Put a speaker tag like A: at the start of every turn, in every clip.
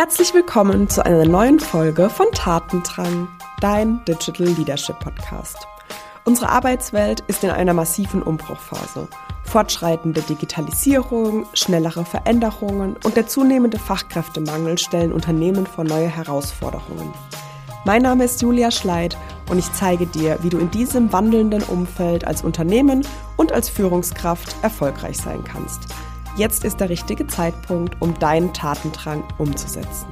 A: Herzlich willkommen zu einer neuen Folge von Tatendrang, dein Digital Leadership Podcast. Unsere Arbeitswelt ist in einer massiven Umbruchphase. Fortschreitende Digitalisierung, schnellere Veränderungen und der zunehmende Fachkräftemangel stellen Unternehmen vor neue Herausforderungen. Mein Name ist Julia Schleid und ich zeige dir, wie du in diesem wandelnden Umfeld als Unternehmen und als Führungskraft erfolgreich sein kannst – Jetzt ist der richtige Zeitpunkt, um deinen Tatendrang umzusetzen.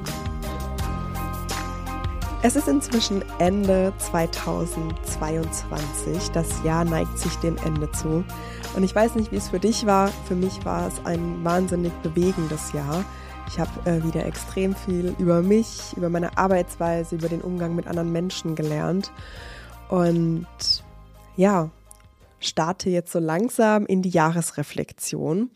A: Es ist inzwischen Ende 2022. Das Jahr neigt sich dem Ende zu. Und ich weiß nicht, wie es für dich war. Für mich war es ein wahnsinnig bewegendes Jahr. Ich habe äh, wieder extrem viel über mich, über meine Arbeitsweise, über den Umgang mit anderen Menschen gelernt. Und ja, starte jetzt so langsam in die Jahresreflexion.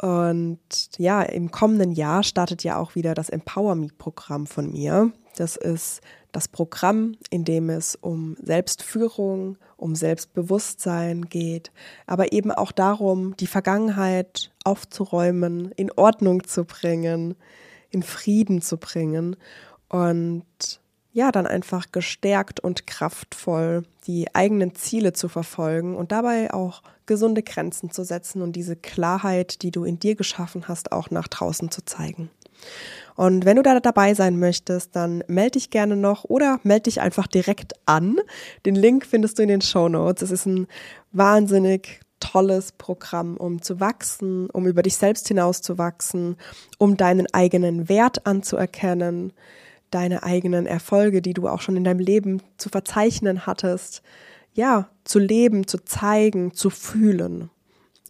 A: Und ja, im kommenden Jahr startet ja auch wieder das Empower Me-Programm von mir. Das ist das Programm, in dem es um Selbstführung, um Selbstbewusstsein geht, aber eben auch darum, die Vergangenheit aufzuräumen, in Ordnung zu bringen, in Frieden zu bringen und ja, dann einfach gestärkt und kraftvoll die eigenen Ziele zu verfolgen und dabei auch gesunde Grenzen zu setzen und diese Klarheit, die du in dir geschaffen hast, auch nach draußen zu zeigen. Und wenn du da dabei sein möchtest, dann melde dich gerne noch oder melde dich einfach direkt an. Den Link findest du in den Show Notes. Es ist ein wahnsinnig tolles Programm, um zu wachsen, um über dich selbst hinaus zu wachsen, um deinen eigenen Wert anzuerkennen, deine eigenen Erfolge, die du auch schon in deinem Leben zu verzeichnen hattest, ja, zu leben, zu zeigen, zu fühlen.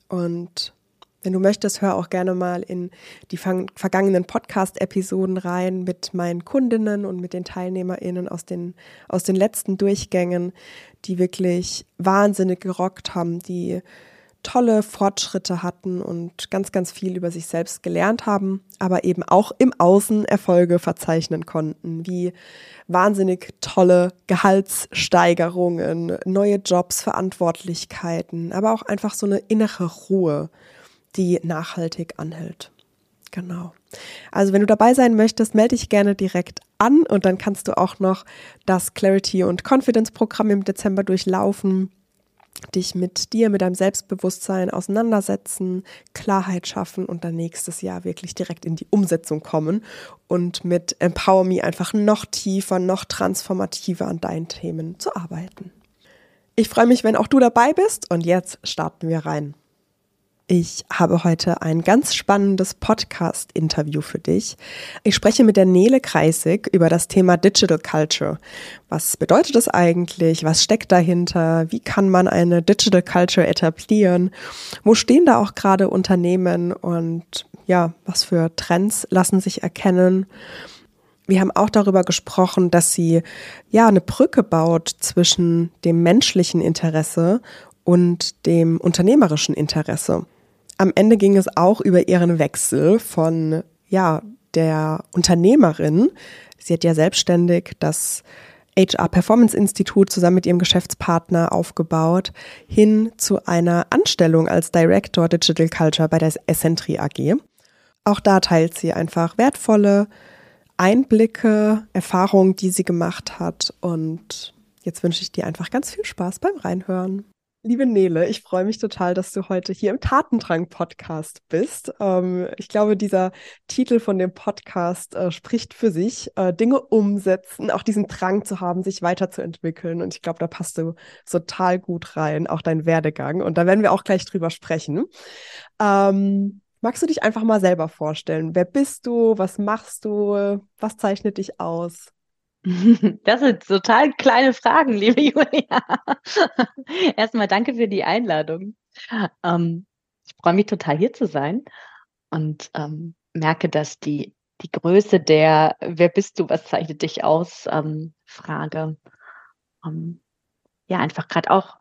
A: Und wenn du möchtest, hör auch gerne mal in die vergangenen Podcast-Episoden rein mit meinen Kundinnen und mit den TeilnehmerInnen aus den, aus den letzten Durchgängen, die wirklich wahnsinnig gerockt haben, die tolle Fortschritte hatten und ganz, ganz viel über sich selbst gelernt haben, aber eben auch im Außen Erfolge verzeichnen konnten, wie wahnsinnig tolle Gehaltssteigerungen, neue Jobs, Verantwortlichkeiten, aber auch einfach so eine innere Ruhe, die nachhaltig anhält. Genau. Also wenn du dabei sein möchtest, melde dich gerne direkt an und dann kannst du auch noch das Clarity und Confidence Programm im Dezember durchlaufen dich mit dir, mit deinem Selbstbewusstsein auseinandersetzen, Klarheit schaffen und dann nächstes Jahr wirklich direkt in die Umsetzung kommen und mit Empower Me einfach noch tiefer, noch transformativer an deinen Themen zu arbeiten. Ich freue mich, wenn auch du dabei bist und jetzt starten wir rein. Ich habe heute ein ganz spannendes Podcast-Interview für dich. Ich spreche mit der Nele Kreisig über das Thema Digital Culture. Was bedeutet das eigentlich? Was steckt dahinter? Wie kann man eine Digital Culture etablieren? Wo stehen da auch gerade Unternehmen und ja, was für Trends lassen sich erkennen? Wir haben auch darüber gesprochen, dass sie ja eine Brücke baut zwischen dem menschlichen Interesse und dem unternehmerischen Interesse. Am Ende ging es auch über ihren Wechsel von, ja, der Unternehmerin. Sie hat ja selbstständig das HR Performance Institut zusammen mit ihrem Geschäftspartner aufgebaut, hin zu einer Anstellung als Director Digital Culture bei der Essentri AG. Auch da teilt sie einfach wertvolle Einblicke, Erfahrungen, die sie gemacht hat. Und jetzt wünsche ich dir einfach ganz viel Spaß beim Reinhören. Liebe Nele, ich freue mich total, dass du heute hier im Tatendrang-Podcast bist. Ähm, ich glaube, dieser Titel von dem Podcast äh, spricht für sich. Äh, Dinge umsetzen, auch diesen Drang zu haben, sich weiterzuentwickeln. Und ich glaube, da passt du total gut rein, auch dein Werdegang. Und da werden wir auch gleich drüber sprechen. Ähm, magst du dich einfach mal selber vorstellen? Wer bist du? Was machst du? Was zeichnet dich aus?
B: Das sind total kleine Fragen, liebe Julia. Erstmal danke für die Einladung. Ähm, ich freue mich total hier zu sein und ähm, merke, dass die, die Größe der Wer bist du, was zeichnet dich aus ähm, Frage ähm, ja einfach gerade auch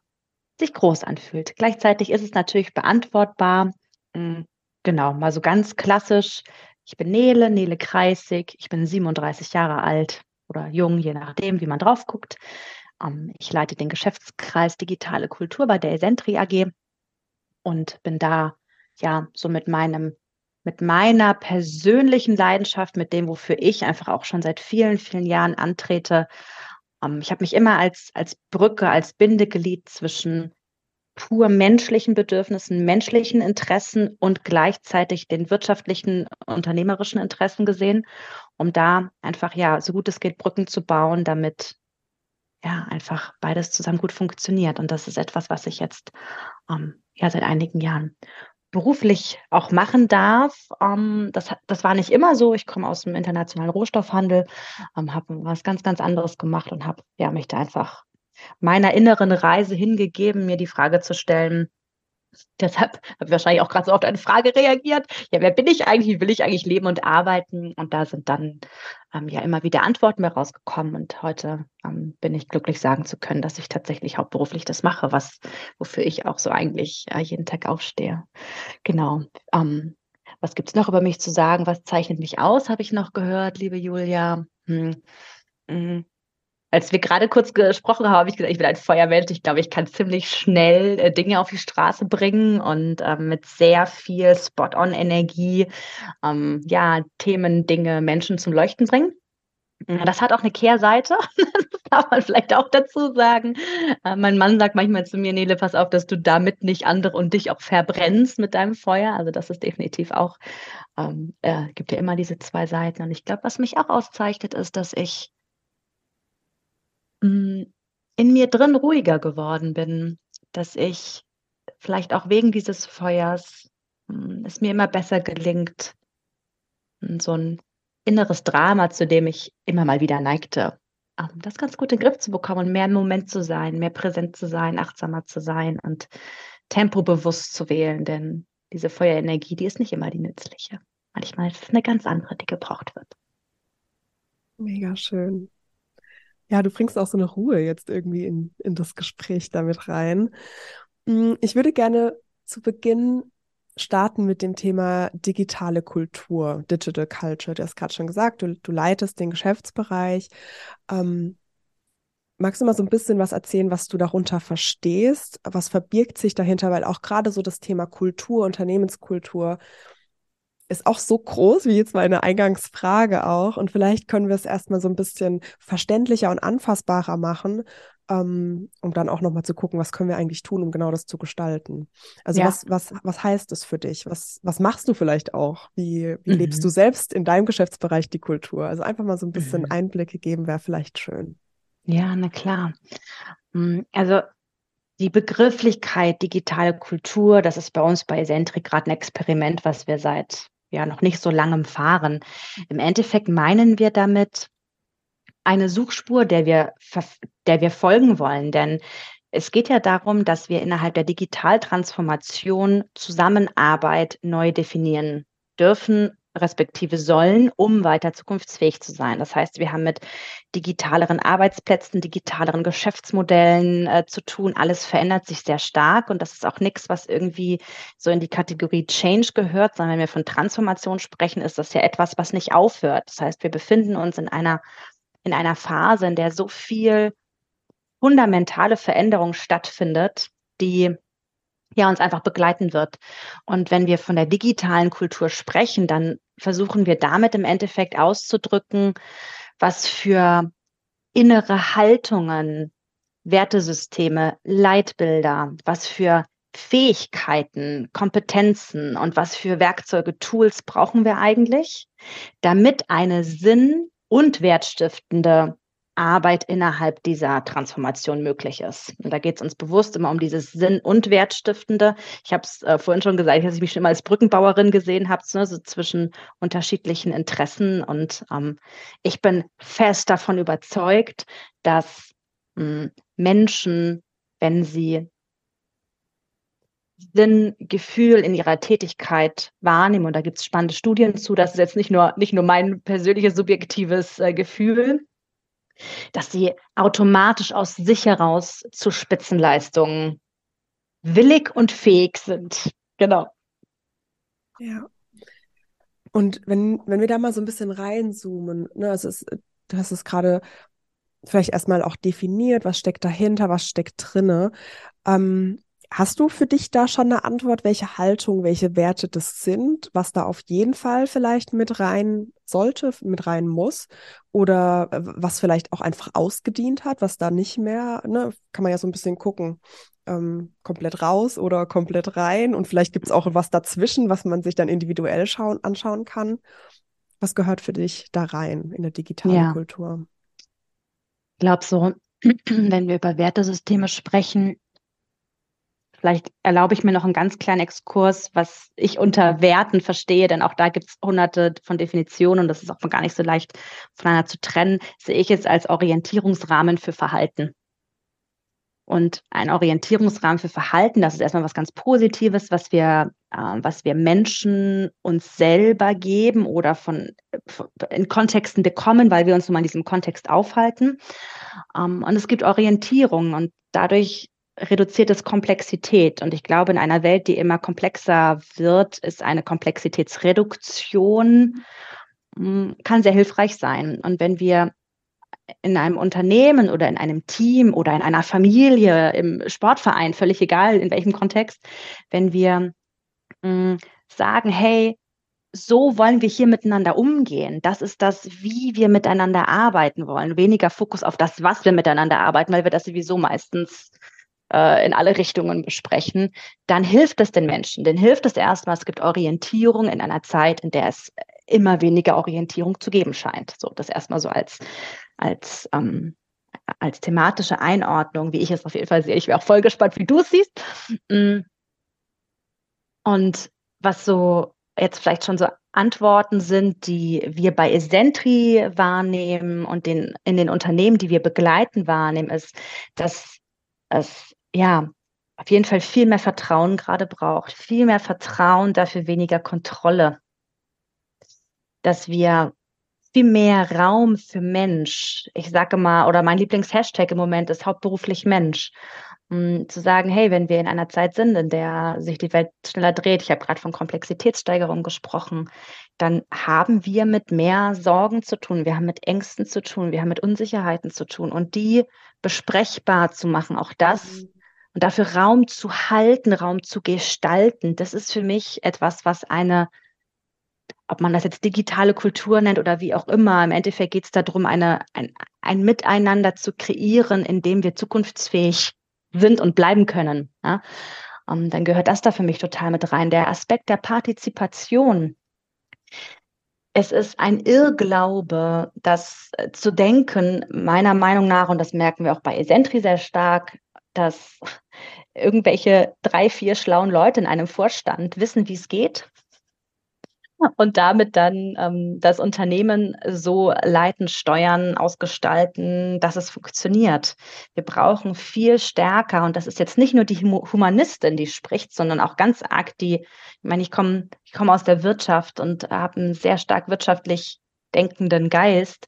B: sich groß anfühlt. Gleichzeitig ist es natürlich beantwortbar. Hm, genau, mal so ganz klassisch. Ich bin Nele, Nele Kreisig, ich bin 37 Jahre alt, oder jung, je nachdem, wie man drauf guckt. Ähm, ich leite den Geschäftskreis Digitale Kultur bei der Esentri AG und bin da ja so mit meinem mit meiner persönlichen Leidenschaft, mit dem, wofür ich einfach auch schon seit vielen, vielen Jahren antrete. Ähm, ich habe mich immer als, als Brücke, als Bindeglied zwischen pur menschlichen Bedürfnissen, menschlichen Interessen und gleichzeitig den wirtschaftlichen, unternehmerischen Interessen gesehen, um da einfach ja so gut es geht Brücken zu bauen, damit ja einfach beides zusammen gut funktioniert. Und das ist etwas, was ich jetzt ähm, ja seit einigen Jahren beruflich auch machen darf. Ähm, das, das war nicht immer so. Ich komme aus dem internationalen Rohstoffhandel, ähm, habe was ganz, ganz anderes gemacht und habe ja, mich da einfach meiner inneren Reise hingegeben, mir die Frage zu stellen, Deshalb habe ich wahrscheinlich auch gerade so auf deine Frage reagiert. Ja, wer bin ich eigentlich? Wie will ich eigentlich leben und arbeiten? Und da sind dann ähm, ja immer wieder Antworten mehr rausgekommen. Und heute ähm, bin ich glücklich sagen zu können, dass ich tatsächlich hauptberuflich das mache, was, wofür ich auch so eigentlich äh, jeden Tag aufstehe. Genau. Ähm, was gibt es noch über mich zu sagen? Was zeichnet mich aus, habe ich noch gehört, liebe Julia. Hm. hm als wir gerade kurz gesprochen haben, habe ich gesagt, ich bin ein Feuermensch. Ich glaube, ich kann ziemlich schnell äh, Dinge auf die Straße bringen und ähm, mit sehr viel Spot-on-Energie ähm, ja, Themen, Dinge, Menschen zum Leuchten bringen. Das hat auch eine Kehrseite, das darf man vielleicht auch dazu sagen. Äh, mein Mann sagt manchmal zu mir, Nele, pass auf, dass du damit nicht andere und dich auch verbrennst mit deinem Feuer. Also das ist definitiv auch, ähm, äh, gibt ja immer diese zwei Seiten. Und ich glaube, was mich auch auszeichnet, ist, dass ich in mir drin ruhiger geworden bin, dass ich vielleicht auch wegen dieses Feuers hm, es mir immer besser gelingt, hm, so ein inneres Drama, zu dem ich immer mal wieder neigte, ähm, das ganz gut in den Griff zu bekommen und mehr im Moment zu sein, mehr präsent zu sein, achtsamer zu sein und tempobewusst zu wählen, denn diese Feuerenergie, die ist nicht immer die nützliche. Manchmal ist es eine ganz andere, die gebraucht wird.
A: Mega schön. Ja, du bringst auch so eine Ruhe jetzt irgendwie in, in das Gespräch damit rein. Mm, ich würde gerne zu Beginn starten mit dem Thema digitale Kultur, Digital Culture. Du hast gerade schon gesagt, du, du leitest den Geschäftsbereich. Ähm, magst du mal so ein bisschen was erzählen, was du darunter verstehst? Was verbirgt sich dahinter? Weil auch gerade so das Thema Kultur, Unternehmenskultur, ist auch so groß wie jetzt meine Eingangsfrage auch. Und vielleicht können wir es erstmal so ein bisschen verständlicher und anfassbarer machen, ähm, um dann auch nochmal zu gucken, was können wir eigentlich tun, um genau das zu gestalten. Also ja. was, was, was heißt das für dich? Was, was machst du vielleicht auch? Wie, wie mhm. lebst du selbst in deinem Geschäftsbereich die Kultur? Also einfach mal so ein bisschen mhm. Einblicke geben, wäre vielleicht schön.
B: Ja, na klar. Hm, also die Begrifflichkeit digitale Kultur, das ist bei uns bei Sentrik gerade ein Experiment, was wir seit ja noch nicht so langem Fahren. Im Endeffekt meinen wir damit eine Suchspur, der wir, der wir folgen wollen. Denn es geht ja darum, dass wir innerhalb der Digitaltransformation Zusammenarbeit neu definieren dürfen respektive sollen, um weiter zukunftsfähig zu sein. Das heißt, wir haben mit digitaleren Arbeitsplätzen, digitaleren Geschäftsmodellen äh, zu tun. Alles verändert sich sehr stark und das ist auch nichts, was irgendwie so in die Kategorie Change gehört, sondern wenn wir von Transformation sprechen, ist das ja etwas, was nicht aufhört. Das heißt, wir befinden uns in einer, in einer Phase, in der so viel fundamentale Veränderung stattfindet, die ja uns einfach begleiten wird. Und wenn wir von der digitalen Kultur sprechen, dann versuchen wir damit im Endeffekt auszudrücken, was für innere Haltungen, Wertesysteme, Leitbilder, was für Fähigkeiten, Kompetenzen und was für Werkzeuge, Tools brauchen wir eigentlich, damit eine sinn- und wertstiftende Arbeit innerhalb dieser Transformation möglich ist. Und da geht es uns bewusst immer um dieses Sinn- und Wertstiftende. Ich habe es äh, vorhin schon gesagt, dass ich mich schon immer als Brückenbauerin gesehen habe, ne, so zwischen unterschiedlichen Interessen. Und ähm, ich bin fest davon überzeugt, dass mh, hm, Menschen, wenn sie Sinn, Gefühl in ihrer Tätigkeit wahrnehmen. Und da gibt es spannende Studien zu. Das ist jetzt nicht nur, nicht nur mein persönliches subjektives äh, Gefühl, dass sie automatisch aus sich heraus zu Spitzenleistungen willig und fähig sind. Genau.
A: Ja. Und wenn, wenn wir da mal so ein bisschen reinzoomen, ne, also es, du hast es gerade vielleicht erstmal auch definiert, was steckt dahinter, was steckt drinne. Ähm, Hast du für dich da schon eine Antwort, welche Haltung, welche Werte das sind, was da auf jeden Fall vielleicht mit rein sollte, mit rein muss oder äh, was vielleicht auch einfach ausgedient hat, was da nicht mehr, ne, kann man ja so ein bisschen gucken, ähm, komplett raus oder komplett rein und vielleicht gibt es auch was dazwischen, was man sich dann individuell schauen, anschauen kann. Was gehört für dich da rein in der digitalen ja. Kultur?
B: Ich glaube so, wenn wir über Wertesysteme sprechen, Vielleicht erlaube ich mir noch einen ganz kleinen Exkurs, was ich unter Werten verstehe, denn auch da gibt es hunderte von Definitionen und das ist auch gar nicht so leicht voneinander zu trennen, sehe ich es als Orientierungsrahmen für Verhalten. Und ein Orientierungsrahmen für Verhalten, das ist erstmal was ganz Positives, was wir, äh, was wir Menschen uns selber geben oder von, in Kontexten bekommen, weil wir uns nun mal in diesem Kontext aufhalten. Ähm, und es gibt Orientierung und dadurch reduziert es Komplexität. Und ich glaube, in einer Welt, die immer komplexer wird, ist eine Komplexitätsreduktion, hm, kann sehr hilfreich sein. Und wenn wir in einem Unternehmen oder in einem Team oder in einer Familie, im Sportverein, völlig egal in welchem Kontext, wenn wir hm, sagen, hey, so wollen wir hier miteinander umgehen. Das ist das, wie wir miteinander arbeiten wollen. Weniger Fokus auf das, was wir miteinander arbeiten, weil wir das sowieso meistens äh, in alle Richtungen besprechen, dann hilft es den Menschen. Denn hilft es erstmal, es gibt Orientierung in einer Zeit, in der es immer weniger Orientierung zu geben scheint. So, das erstmal so als, als, ähm, als thematische Einordnung, wie ich es auf jeden Fall sehe. Ich wäre auch voll gespannt, wie du es siehst. Mm. Und was so jetzt vielleicht schon so Antworten sind, die wir bei Esentri wahrnehmen und den, in den Unternehmen, die wir begleiten, wahrnehmen, ist, dass es ja, auf jeden Fall viel mehr Vertrauen gerade braucht, viel mehr Vertrauen, dafür weniger Kontrolle. Dass wir viel mehr Raum für Mensch, ich sage mal, oder mein Lieblingshashtag im Moment ist hauptberuflich Mensch. Um zu sagen, hey, wenn wir in einer Zeit sind, in der sich die Welt schneller dreht, ich habe gerade von Komplexitätssteigerung gesprochen, dann haben wir mit mehr Sorgen zu tun, wir haben mit Ängsten zu tun, wir haben mit Unsicherheiten zu tun und die besprechbar zu machen, auch das mhm und dafür Raum zu halten, Raum zu gestalten, das ist für mich etwas, was eine, ob man das jetzt digitale Kultur nennt oder wie auch immer, im Endeffekt geht es darum, eine, ein, ein Miteinander zu kreieren, in dem wir zukunftsfähig sind und bleiben können. Ja? Um, ähm, dann gehört das da für mich total mit rein. Der Aspekt der Partizipation. Es ist ein Irrglaube, das äh, zu denken, meiner Meinung nach, und das merken wir auch bei Esentri sehr stark, dass irgendwelche drei, vier schlauen Leute in einem Vorstand wissen, wie es geht und damit dann ähm, das Unternehmen so leiten, steuern, ausgestalten, dass es funktioniert. Wir brauchen viel stärker, und das ist jetzt nicht nur die Humanistin, die spricht, sondern auch ganz arg die, ich meine, ich komme ich komme aus der Wirtschaft und habe einen sehr stark wirtschaftlich denkenden Geist.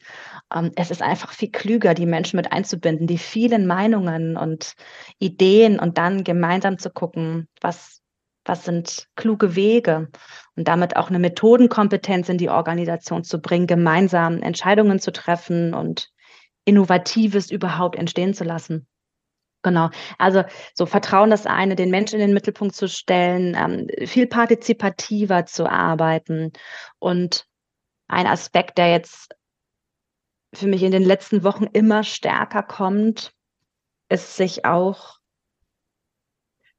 B: Ähm, es ist einfach viel klüger, die Menschen mit einzubinden, die vielen Meinungen und Ideen und dann gemeinsam zu gucken, was, was sind kluge Wege und damit auch eine Methodenkompetenz in die Organisation zu bringen, gemeinsam Entscheidungen zu treffen und Innovatives überhaupt entstehen zu lassen. Genau. Also so Vertrauen das eine, den Menschen in den Mittelpunkt zu stellen, ähm, viel partizipativer zu arbeiten und ein Aspekt, der jetzt für mich in den letzten Wochen immer stärker kommt, ist sich auch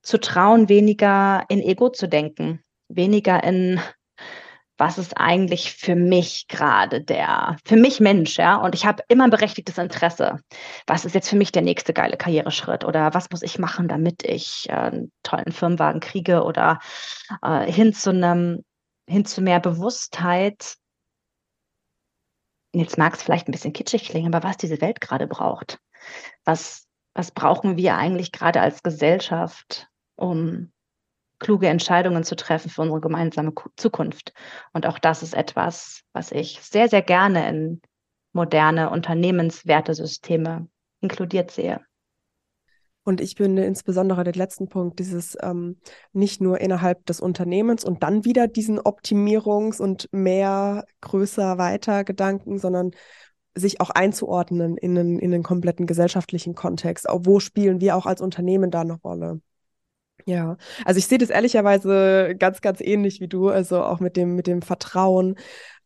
B: zu trauen, weniger in Ego zu denken, weniger in was ist eigentlich für mich gerade der, für mich Mensch, ja, und ich habe immer ein berechtigtes Interesse. Was ist jetzt für mich der nächste geile Karriereschritt? Oder was muss ich machen, damit ich äh, einen tollen Firmenwagen kriege oder äh, hin zu einem, hin zu mehr Bewusstheit jetzt mag es vielleicht ein bisschen kitschig klingen, aber was diese Welt gerade braucht. Was, was brauchen wir eigentlich gerade als Gesellschaft, um kluge Entscheidungen zu treffen für unsere gemeinsame Zukunft? Und auch das ist etwas, was ich sehr, sehr gerne in moderne Unternehmenswertesysteme inkludiert sehe.
A: Und ich finde insbesondere den letzten Punkt, dieses ähm, nicht nur innerhalb des Unternehmens und dann wieder diesen Optimierungs- und mehr, größer, weiter Gedanken, sondern sich auch einzuordnen in einen, in einen kompletten gesellschaftlichen Kontext. Wo spielen wir auch als Unternehmen da eine Rolle? Ja, also ich sehe das ehrlicherweise ganz, ganz ähnlich wie du, also auch mit dem, mit dem Vertrauen.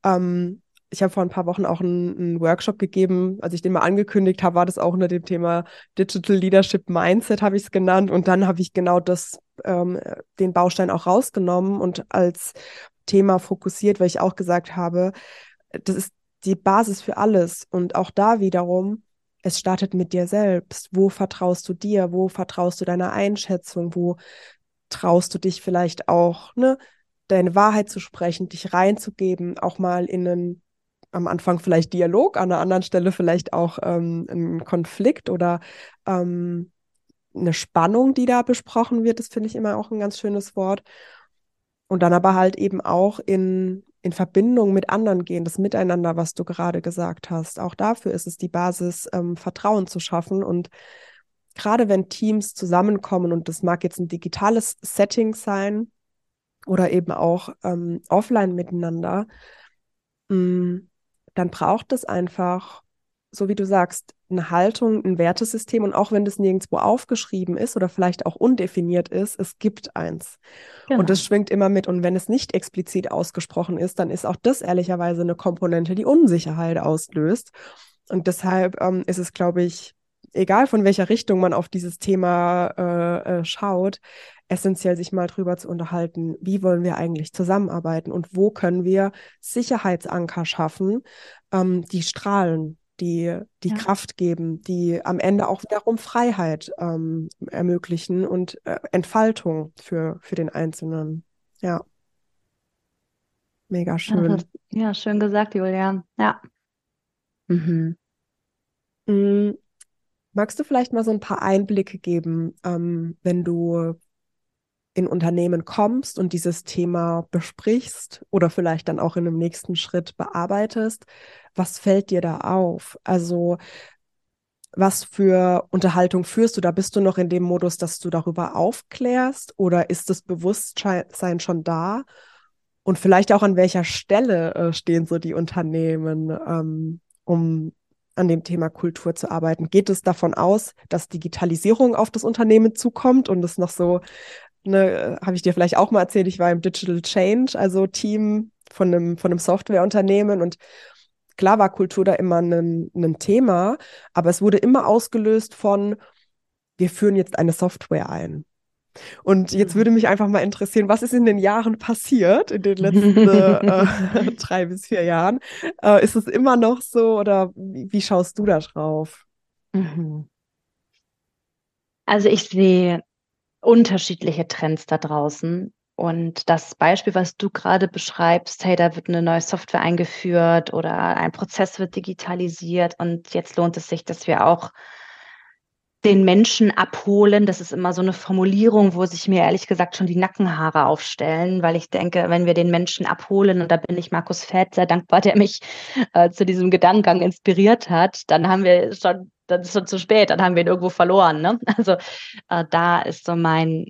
A: Ähm, ich habe vor ein paar Wochen auch einen, einen, Workshop gegeben, als ich den mal angekündigt habe, war das auch unter dem Thema Digital Leadership Mindset, habe ich es genannt. Und dann habe ich genau das, ähm, den Baustein auch rausgenommen und als Thema fokussiert, weil ich auch gesagt habe, das ist die Basis für alles. Und auch da wiederum, es startet mit dir selbst. Wo vertraust du dir? Wo vertraust du deiner Einschätzung? Wo traust du dich vielleicht auch, ne, deine Wahrheit zu sprechen, dich reinzugeben, auch mal in einen, am Anfang vielleicht Dialog, an der anderen Stelle vielleicht auch ähm, einen Konflikt oder ähm, eine Spannung, die da besprochen wird. Das finde ich immer auch ein ganz schönes Wort. Und dann aber halt eben auch in, in Verbindung mit anderen gehen, das Miteinander, was du gerade gesagt hast. Auch dafür ist es die Basis, ähm, Vertrauen zu schaffen. Und gerade wenn Teams zusammenkommen, und das mag jetzt ein digitales Setting sein oder eben auch ähm, offline miteinander, mh, mm, dann braucht es einfach, so wie du sagst, eine Haltung, ein Wertesystem. Und auch wenn das nirgendwo aufgeschrieben ist oder vielleicht auch undefiniert ist, es gibt eins. Genau. Und das schwingt immer mit. Und wenn es nicht explizit ausgesprochen ist, dann ist auch das ehrlicherweise eine Komponente, die Unsicherheit auslöst. Und deshalb ähm, ist es, glaube ich, egal von welcher Richtung man auf dieses Thema äh, äh, schaut, essentiell sich mal drüber zu unterhalten, wie wollen wir eigentlich zusammenarbeiten und wo können wir Sicherheitsanker schaffen, ähm, die strahlen, die, die ja. Kraft geben, die am Ende auch wiederum Freiheit ähm, ermöglichen und äh, Entfaltung für, für den Einzelnen. Ja. Mega schön.
B: Ja, ja schön gesagt, Julia. Ja. Mhm.
A: Magst du vielleicht mal so ein paar Einblicke geben, ähm, wenn du in Unternehmen kommst und dieses Thema besprichst oder vielleicht dann auch in einem nächsten Schritt bearbeitest, was fällt dir da auf? Also was für Unterhaltung führst du? Da bist du noch in dem Modus, dass du darüber aufklärst oder ist das Bewusstsein schon da? Und vielleicht auch an welcher Stelle äh, stehen so die Unternehmen, ähm, um an dem Thema Kultur zu arbeiten? Geht es davon aus, dass Digitalisierung auf das Unternehmen zukommt und es noch so ne, habe ich dir vielleicht auch mal erzählt, ich war im Digital Change, also Team von einem, von einem Softwareunternehmen und klar war Kultur da immer ein, ein Thema, aber es wurde immer ausgelöst von, wir führen jetzt eine Software ein. Und jetzt würde mich einfach mal interessieren, was ist in den Jahren passiert, in den letzten äh, drei bis vier Jahren? Äh, ist es immer noch so oder wie, wie schaust du da drauf? Mhm.
B: Also ich sehe unterschiedliche Trends da draußen. Und das Beispiel, was du gerade beschreibst, hey, da wird eine neue Software eingeführt oder ein Prozess wird digitalisiert und jetzt lohnt es sich, dass wir auch den Menschen abholen. Das ist immer so eine Formulierung, wo sich mir ehrlich gesagt schon die Nackenhaare aufstellen, weil ich denke, wenn wir den Menschen abholen, und da bin ich Markus Fett sehr dankbar, der mich äh, zu diesem Gedankengang inspiriert hat, dann haben wir schon dann ist schon zu spät, dann haben wir ihn irgendwo verloren. Ne? Also äh, da ist so mein,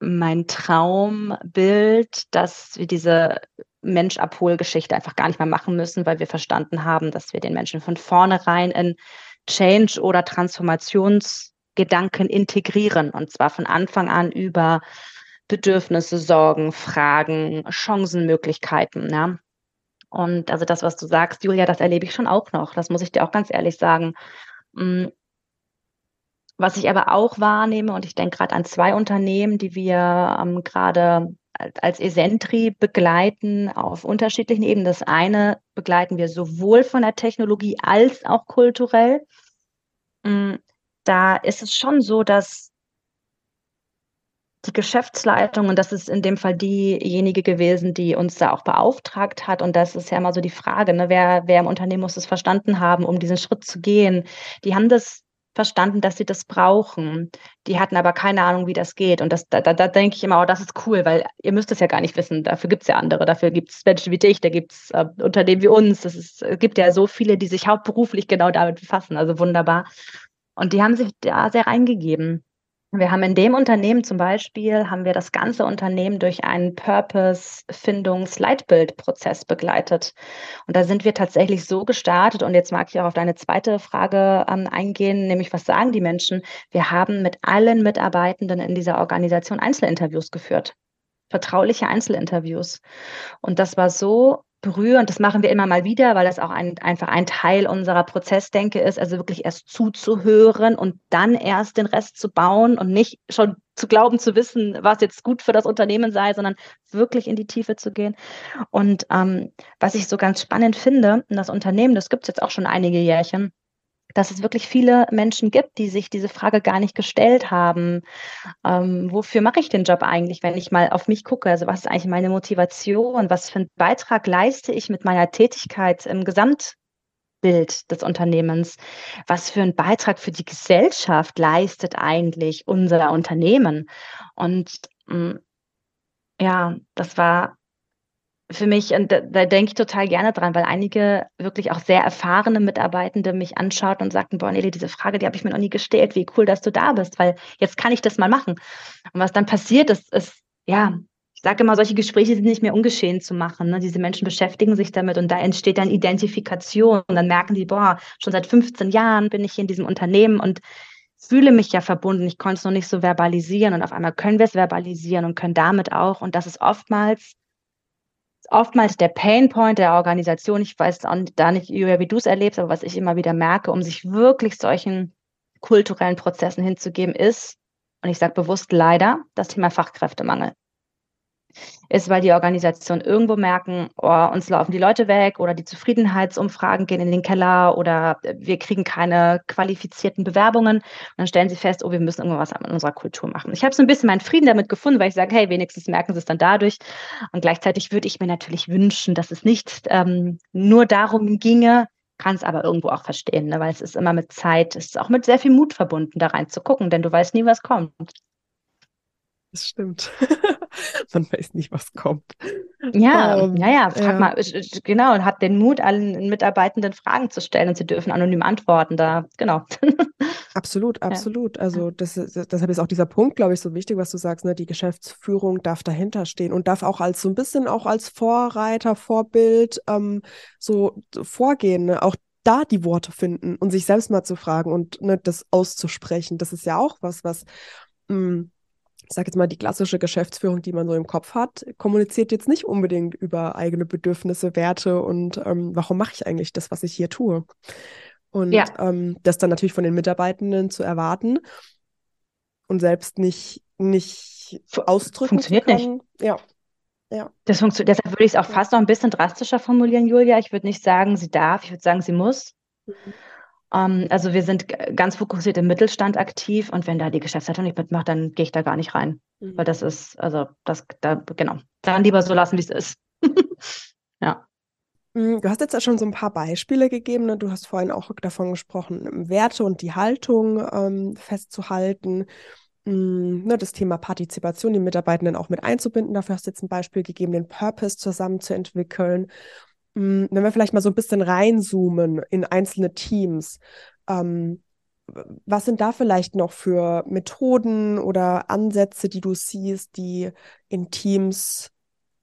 B: mein Traumbild, dass wir diese Mensch-Abhol-Geschichte einfach gar nicht mehr machen müssen, weil wir verstanden haben, dass wir den Menschen von vornherein in Change- oder Transformationsgedanken integrieren. Und zwar von Anfang an über Bedürfnisse, Sorgen, Fragen, Chancen, Möglichkeiten. Ja? Und also das, was du sagst, Julia, das erlebe ich schon auch noch. Das muss ich dir auch ganz ehrlich sagen. Hm. Was ich aber auch wahrnehme, und ich denke gerade an zwei Unternehmen, die wir ähm, gerade als Esentri begleiten auf unterschiedlichen Ebenen. Das eine begleiten wir sowohl von der Technologie als auch kulturell. Da ist es schon so, dass die Geschäftsleitung, und das ist in dem Fall diejenige gewesen, die uns da auch beauftragt hat, und das ist ja immer so die Frage, ne, wer, wer im Unternehmen muss es verstanden haben, um diesen Schritt zu gehen. Die haben das verstanden, dass sie das brauchen. Die hatten aber keine Ahnung, wie das geht. Und das, da, da, da denke ich immer, oh, das ist cool, weil ihr müsst es ja gar nicht wissen. Dafür gibt es ja andere. Dafür gibt es Menschen wie dich, da gibt es äh, Unternehmen wie uns. Es gibt ja so viele, die sich hauptberuflich genau damit befassen. Also wunderbar. Und die haben sich da sehr reingegeben. Wir haben in dem Unternehmen zum Beispiel, haben wir das ganze Unternehmen durch einen Purpose-Findungs-Leitbild-Prozess begleitet. Und da sind wir tatsächlich so gestartet. Und jetzt mag ich auch auf deine zweite Frage ähm, eingehen, nämlich was sagen die Menschen? Wir haben mit allen Mitarbeitenden in dieser Organisation Einzelinterviews geführt. Vertrauliche Einzelinterviews. Und das war so berührend. Das machen wir immer mal wieder, weil das auch ein, einfach ein Teil unserer Prozessdenke ist, also wirklich erst zuzuhören und dann erst den Rest zu bauen und nicht schon zu glauben zu wissen, was jetzt gut für das Unternehmen sei, sondern wirklich in die Tiefe zu gehen. Und ähm, was ich so ganz spannend finde, das Unternehmen, das gibt es jetzt auch schon einige Jährchen, dass es wirklich viele Menschen gibt, die sich diese Frage gar nicht gestellt haben. Ähm, wofür mache ich den Job eigentlich, wenn ich mal auf mich gucke? Also was ist eigentlich meine Motivation? Was für einen Beitrag leiste ich mit meiner Tätigkeit im Gesamtbild des Unternehmens? Was für einen Beitrag für die Gesellschaft leistet eigentlich unser Unternehmen? Und mm, ja, das war für mich, und da, da denke ich total gerne dran, weil einige wirklich auch sehr erfahrene Mitarbeitende mich anschauten und sagten, boah, Nelly, diese Frage, die habe ich mir noch nie gestellt, wie cool, dass du da bist, weil jetzt kann ich das mal machen. Und was dann passiert ist, ist, ja, ich sage immer, solche Gespräche sind nicht mehr ungeschehen zu machen. Ne? Diese Menschen beschäftigen sich damit und da entsteht dann Identifikation und dann merken die, boah, schon seit 15 Jahren bin ich hier in diesem Unternehmen und fühle mich ja verbunden. Ich konnte es noch nicht so verbalisieren und auf einmal können wir es verbalisieren und können damit auch. Und das ist oftmals oftmals der Painpoint der Organisation. Ich weiß da nicht, wie du es erlebst, aber was ich immer wieder merke, um sich wirklich solchen kulturellen Prozessen hinzugeben, ist, und ich sage bewusst leider, das Thema Fachkräftemangel ist, weil die Organisationen irgendwo merken, oh, uns laufen die Leute weg oder die Zufriedenheitsumfragen gehen in den Keller oder wir kriegen keine qualifizierten Bewerbungen. Und dann stellen sie fest, oh, wir müssen irgendwas an unserer Kultur machen. Ich habe so ein bisschen meinen Frieden damit gefunden, weil ich sage, hey, wenigstens merken sie es dann dadurch. Und gleichzeitig würde ich mir natürlich wünschen, dass es nicht ähm, nur darum ginge, kann es aber irgendwo auch verstehen, ne? weil es ist immer mit Zeit, es ist auch mit sehr viel Mut verbunden, da rein zu gucken, denn du weißt nie, was kommt.
A: Das stimmt. Man weiß nicht, was kommt.
B: Ja, ähm, ja, ja, frag ja. mal, genau, und hat den Mut, allen Mitarbeitenden Fragen zu stellen und sie dürfen anonym antworten. Da, genau.
A: Absolut, absolut. Ja. Also das, deshalb ist auch dieser Punkt, glaube ich, so wichtig, was du sagst, ne? Die Geschäftsführung darf dahinter stehen und darf auch als so ein bisschen auch als Vorreiter, Vorbild ähm, so vorgehen, ne? auch da die Worte finden und sich selbst mal zu fragen und ne, das auszusprechen. Das ist ja auch was, was mh, mm, ich sage jetzt mal, die klassische Geschäftsführung, die man so im Kopf hat, kommuniziert jetzt nicht unbedingt über eigene Bedürfnisse, Werte und ähm, warum mache ich eigentlich das, was ich hier tue. Und ja. ähm, das dann natürlich von den Mitarbeitenden zu erwarten und selbst nicht, nicht ausdrücken
B: Funktioniert
A: nicht. Ja. Ja.
B: Das funktioniert, deshalb würde ich es auch fast noch ein bisschen drastischer formulieren, Julia. Ich würde nicht sagen, sie darf, ich würde sagen, sie muss. Mhm. Ähm, also wir sind ganz fokussiert im Mittelstand aktiv und wenn da die Geschäftsleitung nicht mitmacht, dann gehe ich da gar nicht rein. Mhm. Weil das ist, also das, da, genau. Dann lieber so lassen, wie es ist. ja.
A: Mm, du hast jetzt ja schon so ein paar Beispiele gegeben. Ne? Du hast vorhin auch davon gesprochen, Werte und die Haltung ähm, festzuhalten. Mm, ne, das Thema Partizipation, die Mitarbeitenden auch mit einzubinden. Dafür hast du jetzt ein Beispiel gegeben, den Purpose zusammenzuentwickeln. Hm, wenn wir vielleicht mal so ein bisschen reinzoomen in einzelne Teams, ähm, was sind da vielleicht noch für Methoden oder Ansätze, die du siehst, die in Teams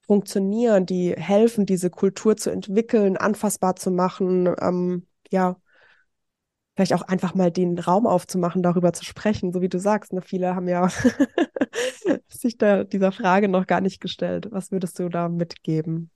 A: funktionieren, die helfen, diese Kultur zu entwickeln, anfassbar zu machen, ähm, ja, vielleicht auch einfach mal den Raum aufzumachen, darüber zu sprechen, so wie du sagst. Ne? Viele haben ja sich da dieser Frage noch gar nicht gestellt. Was würdest du da mitgeben?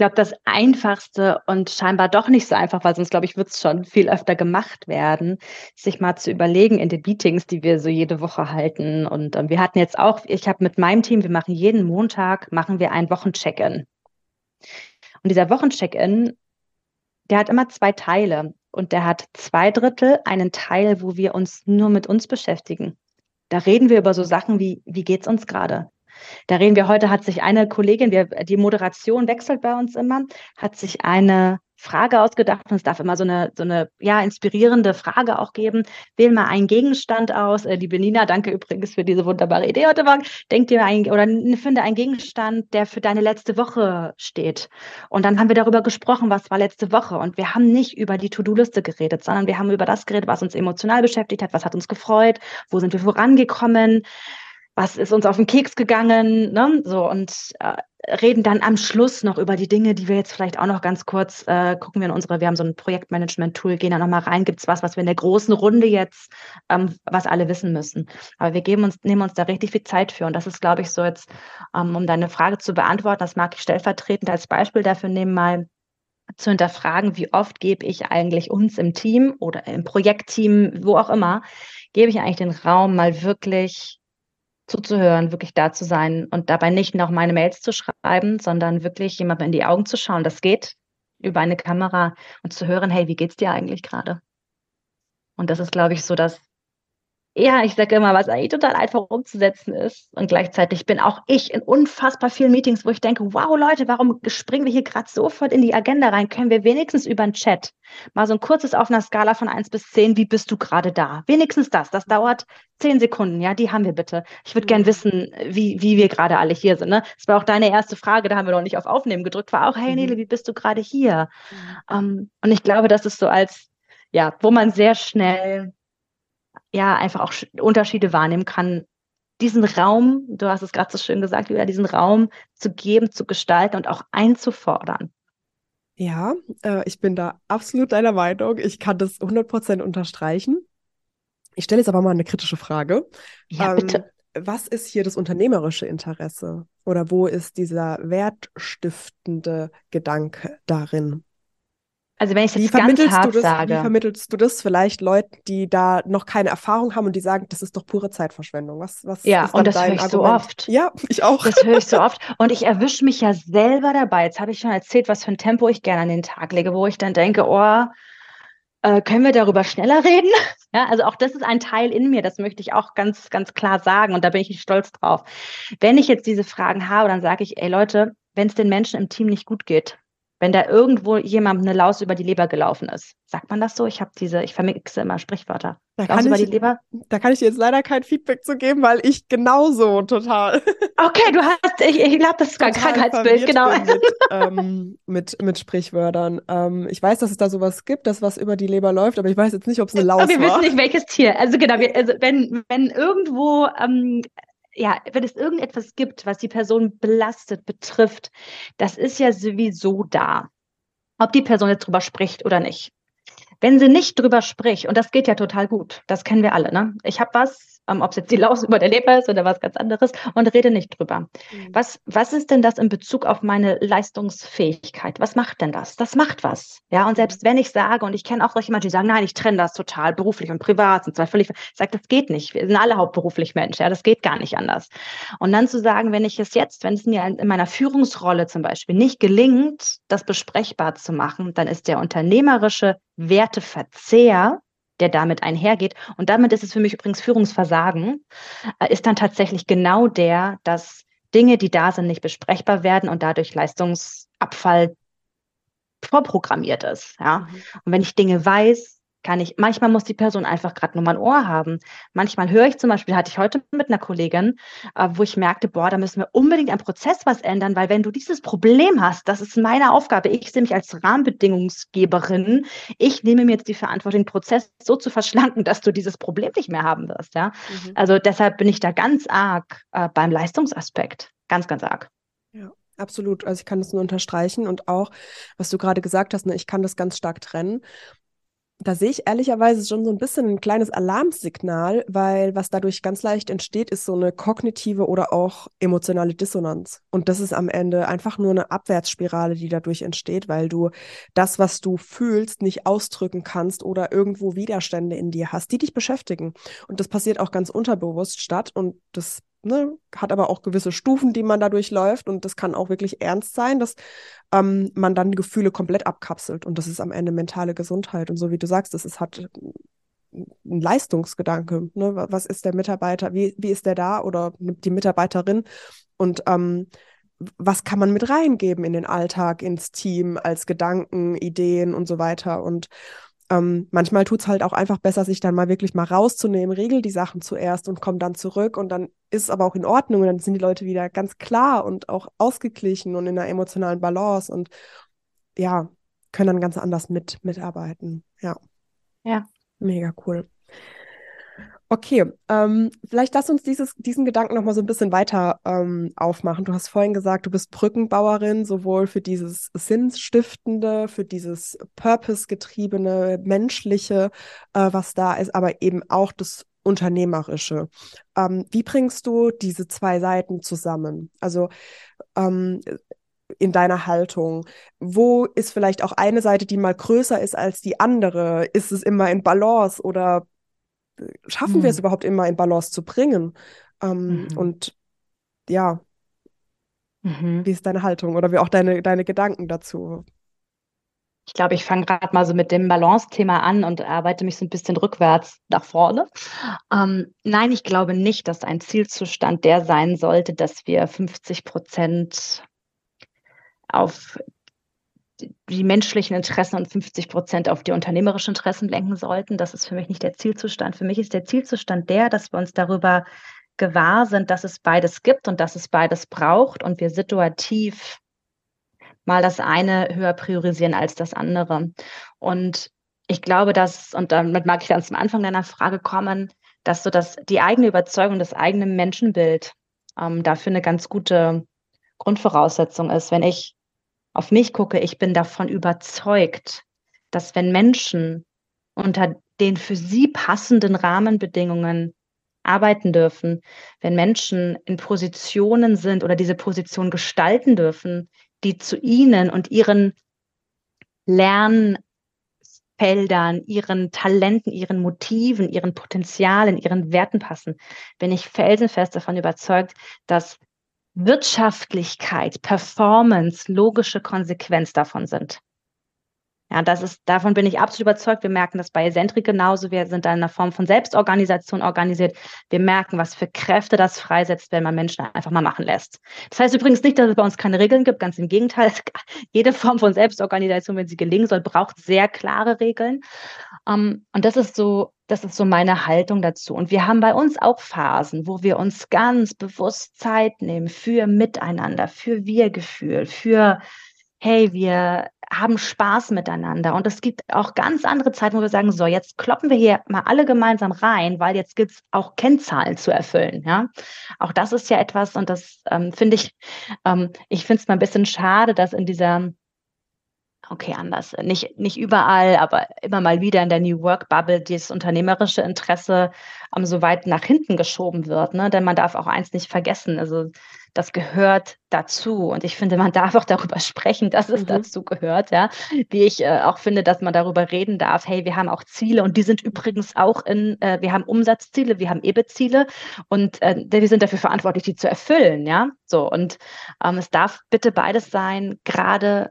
B: Glaube, das Einfachste und scheinbar doch nicht so einfach, weil sonst, glaube ich, wird es schon viel öfter gemacht werden, sich mal zu überlegen in den Meetings, die wir so jede Woche halten. Und ähm, wir hatten jetzt auch, ich habe mit meinem Team, wir machen jeden Montag, machen wir ein Wochencheck-in. Und dieser Wochencheck-in, der hat immer zwei Teile. Und der hat zwei Drittel einen Teil, wo wir uns nur mit uns beschäftigen. Da reden wir über so Sachen wie, wie geht's uns gerade? Da reden wir heute, hat sich eine Kollegin, wir, die Moderation wechselt bei uns immer, hat sich eine Frage ausgedacht und es darf immer so eine, so eine ja, inspirierende Frage auch geben. Wähl mal einen Gegenstand aus. Äh, liebe Nina, danke übrigens für diese wunderbare Idee heute Morgen. Denk dir ein, oder finde einen Gegenstand, der für deine letzte Woche steht. Und dann haben wir darüber gesprochen, was war letzte Woche. Und wir haben nicht über die To-Do-Liste geredet, sondern wir haben über das geredet, was uns emotional beschäftigt hat, was hat uns gefreut, wo sind wir vorangekommen, was ist uns auf den Keks gegangen, ne? So und äh, reden dann am Schluss noch über die Dinge, die wir jetzt vielleicht auch noch ganz kurz äh, gucken wir in unsere, wir haben so ein Projektmanagement-Tool, gehen da nochmal rein, gibt es was, was wir in der großen Runde jetzt, ähm, was alle wissen müssen. Aber wir geben uns, nehmen uns da richtig viel Zeit für. Und das ist, glaube ich, so jetzt, ähm, um deine Frage zu beantworten, das mag ich stellvertretend als Beispiel dafür nehmen, mal zu hinterfragen, wie oft gebe ich eigentlich uns im Team oder im Projektteam, wo auch immer, gebe ich eigentlich den Raum, mal wirklich zuzuhören, wirklich da zu sein und dabei nicht noch meine Mails zu schreiben, sondern wirklich jemandem in die Augen zu schauen. Das geht über eine Kamera und zu hören, hey, wie geht's dir eigentlich gerade? Und das ist, glaube ich, so das ja, ich sage immer, was eigentlich total einfach umzusetzen ist. Und gleichzeitig bin auch ich in unfassbar vielen Meetings, wo ich denke, wow, Leute, warum springen wir hier gerade sofort in die Agenda rein? Können wir wenigstens über einen Chat mal so ein kurzes auf einer Skala von eins bis zehn, wie bist du gerade da? Wenigstens das. Das dauert zehn Sekunden, ja, die haben wir bitte. Ich würde mhm. gern wissen, wie, wie wir gerade alle hier sind. Ne? Das war auch deine erste Frage, da haben wir noch nicht auf Aufnehmen gedrückt, war auch, hey Nele, mhm. wie bist du gerade hier? Mhm. Um, ähm, und ich glaube, das ist so als, ja, wo man sehr schnell ja einfach auch Unterschiede wahrnehmen kann, diesen Raum, du hast es gerade so schön gesagt, wieder diesen Raum zu geben, zu gestalten und auch einzufordern.
A: Ja, äh, ich bin da absolut deiner Meinung. Ich kann das 100% unterstreichen. Ich stelle jetzt aber mal eine kritische Frage.
B: Ja, ähm, bitte.
A: Was ist hier das unternehmerische Interesse? Oder wo ist dieser wertstiftende Gedanke darin?
B: Also wenn ich jetzt ganz hart
A: das,
B: sage.
A: Wie vermittelst du das vielleicht Leuten, die da noch keine Erfahrung haben und die sagen, das ist doch pure Zeitverschwendung? Was, was
B: ja, und das höre ich Argument? so oft.
A: Ja, ich auch.
B: Das höre ich so oft. Und ich erwische mich ja selber dabei. Jetzt habe ich schon erzählt, was für ein Tempo ich gerne an den Tag lege, wo ich dann denke, oh, äh, können wir darüber schneller reden? Ja, also auch das ist ein Teil in mir, das möchte ich auch ganz, ganz klar sagen und da bin ich stolz drauf. Wenn ich jetzt diese Fragen habe, dann sage ich, ey Leute, wenn es den Menschen im Team nicht gut geht, wenn da irgendwo jemandem eine Laus über die Leber gelaufen ist. Sagt man das so? Ich habe diese, ich vermixe immer Sprichwörter.
A: Da Laus über ich, die Leber? Da kann ich dir jetzt leider kein Feedback zu geben, weil ich genauso total.
B: Okay, du hast, ich, ich glaube, das ist kein Krankheitsbild, genau.
A: Mit, ähm, mit, mit, Sprichwörtern. Ähm, ich weiß, dass es da sowas gibt, das was über die Leber läuft, aber ich weiß jetzt nicht, ob es eine Laus
B: aber wir
A: war.
B: Wissen nicht, welches Tier. Also genau, wir, also wenn, wenn irgendwo ähm, ja, wenn es irgendetwas gibt, was die Person belastet, betrifft, das ist ja sowieso da. Ob die Person jetzt drüber spricht oder nicht. Wenn sie nicht drüber spricht, und das geht ja total gut, das kennen wir alle, ne? Ich habe was, ähm, ob es jetzt die Laus über der Leber ist oder was ganz anderes, und rede nicht drüber. Mhm. Was, was ist denn das in Bezug auf meine Leistungsfähigkeit? Was macht denn das? Das macht was. Ja, und selbst wenn ich sage, und ich kenne auch solche Menschen, die sagen, nein, ich trenne das total, beruflich und privat, sind zwei völlig, ich sage, das geht nicht. Wir sind alle hauptberuflich Menschen, ja, das geht gar nicht anders. Und dann zu sagen, wenn ich es jetzt, wenn es mir in meiner Führungsrolle zum Beispiel nicht gelingt, das besprechbar zu machen, dann ist der unternehmerische Werteverzehr der damit einhergeht. Und damit ist es für mich übrigens Führungsversagen, äh, ist dann tatsächlich genau der, dass Dinge, die da sind, nicht besprechbar werden und dadurch Leistungsabfall vorprogrammiert ist. Ja? Mhm. Und wenn ich Dinge weiß, kann ich, manchmal muss die Person einfach gerade nur mal ein Ohr haben. Manchmal höre ich zum Beispiel, hatte ich heute mit einer Kollegin, äh, wo ich merkte, boah, da müssen wir unbedingt am Prozess was ändern, weil wenn du dieses Problem hast, das ist meine Aufgabe. Ich sehe mich als Rahmenbedingungsgeberin. Ich nehme mir jetzt die Verantwortung, den Prozess so zu verschlanken, dass du dieses Problem nicht mehr haben wirst. Ja? Mhm. Also deshalb bin ich da ganz arg äh, beim Leistungsaspekt. Ganz, ganz arg.
A: Ja. Absolut, also ich kann das nur unterstreichen und auch, was du gerade gesagt hast, ne, ich kann das ganz stark trennen da sehe ich ehrlicherweise schon so ein bisschen ein kleines Alarmsignal, weil was dadurch ganz leicht entsteht, ist so eine kognitive oder auch emotionale Dissonanz. Und das ist am Ende einfach nur eine Abwärtsspirale, die dadurch entsteht, weil du das, was du fühlst, nicht ausdrücken kannst oder irgendwo Widerstände in dir hast, die dich beschäftigen. Und das passiert auch ganz unterbewusst statt und das ne, hat aber auch gewisse Stufen, die man da durchläuft und das kann auch wirklich ernst sein, dass ähm, man dann Gefühle komplett abkapselt und das ist am Ende mentale Gesundheit und so wie du sagst, das ist hat ein Leistungsgedanke, ne? was ist der Mitarbeiter, wie, wie ist der da oder die Mitarbeiterin und ähm, was kann man mit reingeben in den Alltag, ins Team, als Gedanken, Ideen und so weiter. Und ähm, manchmal tut es halt auch einfach besser, sich dann mal wirklich mal rauszunehmen, regel die Sachen zuerst und komm dann zurück und dann ist es aber auch in Ordnung und dann sind die Leute wieder ganz klar und auch ausgeglichen und in einer emotionalen Balance und ja, können dann ganz anders mit mitarbeiten. Ja.
B: Ja.
A: Mega cool. Okay, ähm, vielleicht lass uns dieses, diesen Gedanken noch mal so ein bisschen weiter ähm, aufmachen. Du hast vorhin gesagt, du bist Brückenbauerin, sowohl für dieses Sinnstiftende, für dieses Purpose-getriebene, menschliche, äh, was da ist, aber eben auch das Unternehmerische. Ähm, wie bringst du diese zwei Seiten zusammen? Also ähm, in deiner Haltung? Wo ist vielleicht auch eine Seite, die mal größer ist als die andere? Ist es immer in Balance oder schaffen mhm. wir es hm. überhaupt immer in Balance zu bringen? Ähm, mhm. Und ja, mhm. wie ist deine Haltung oder wie auch deine, deine Gedanken dazu?
B: Ich glaube, ich fange gerade mal so mit dem Balance-Thema an und arbeite mich so ein bisschen rückwärts nach vorne. Ähm, nein, ich glaube nicht, dass ein Zielzustand der sein sollte, dass wir 50 Prozent auf die menschlichen Interessen und 50 Prozent auf die unternehmerischen Interessen lenken sollten. Das ist für mich nicht der Zielzustand. Für mich ist der Zielzustand der, dass wir uns darüber gewahr sind, dass es beides gibt und dass es beides braucht und wir situativ mal das eine höher priorisieren als das andere. Und ich glaube, dass, und damit mag ich dann zum Anfang deiner Frage kommen, dass so dass die eigene Überzeugung, das eigene Menschenbild ähm, dafür eine ganz gute Grundvoraussetzung ist. Wenn ich auf mich gucke, ich bin davon überzeugt, dass wenn Menschen unter den für sie passenden Rahmenbedingungen arbeiten dürfen, wenn Menschen in Positionen sind oder diese Position gestalten dürfen, die zu ihnen und ihren Lernfeldern, ihren Talenten, ihren Motiven, ihren Potenzialen, ihren Werten passen, bin ich felsenfest davon überzeugt, dass Wirtschaftlichkeit, Performance, logische Konsequenz davon sind. Ja, das ist, davon bin ich absolut überzeugt. Wir merken das bei Eccentric genauso. Wir sind da in einer Form von Selbstorganisation organisiert. Wir merken, was für Kräfte das freisetzt, wenn man Menschen einfach mal machen lässt. Das heißt übrigens nicht, dass es bei uns keine Regeln gibt. Ganz im Gegenteil. Jede Form von Selbstorganisation, wenn sie gelingen soll, braucht sehr klare Regeln. Um, ähm, und das ist so, das ist so meine Haltung dazu. Und wir haben bei uns auch Phasen, wo wir uns ganz bewusst Zeit nehmen für Miteinander, für Wir-Gefühl, für hey, wir haben Spaß miteinander. Und es gibt auch ganz andere Zeiten, wo wir sagen, so, jetzt kloppen wir hier mal alle gemeinsam rein, weil jetzt gibt es auch Kennzahlen zu erfüllen. Ja, auch das ist ja etwas, und das ähm, finde ich, ähm, ich finde es mal ein bisschen schade, dass in dieser okay, anders. Nicht, nicht überall, aber immer mal wieder in der New Work Bubble dieses unternehmerische Interesse ähm, so weit nach hinten geschoben wird. Ne? Denn man darf auch eins nicht vergessen. Also das gehört dazu. Und ich finde, man darf auch darüber sprechen, dass es mhm. dazu gehört. Ja? Wie ich äh, auch finde, dass man darüber reden darf, hey, wir haben auch Ziele und die sind übrigens auch in, äh, wir haben Umsatzziele, wir haben EBIT-Ziele und äh, wir sind dafür verantwortlich, die zu erfüllen. Ja, so. Und ähm, es darf bitte beides sein, gerade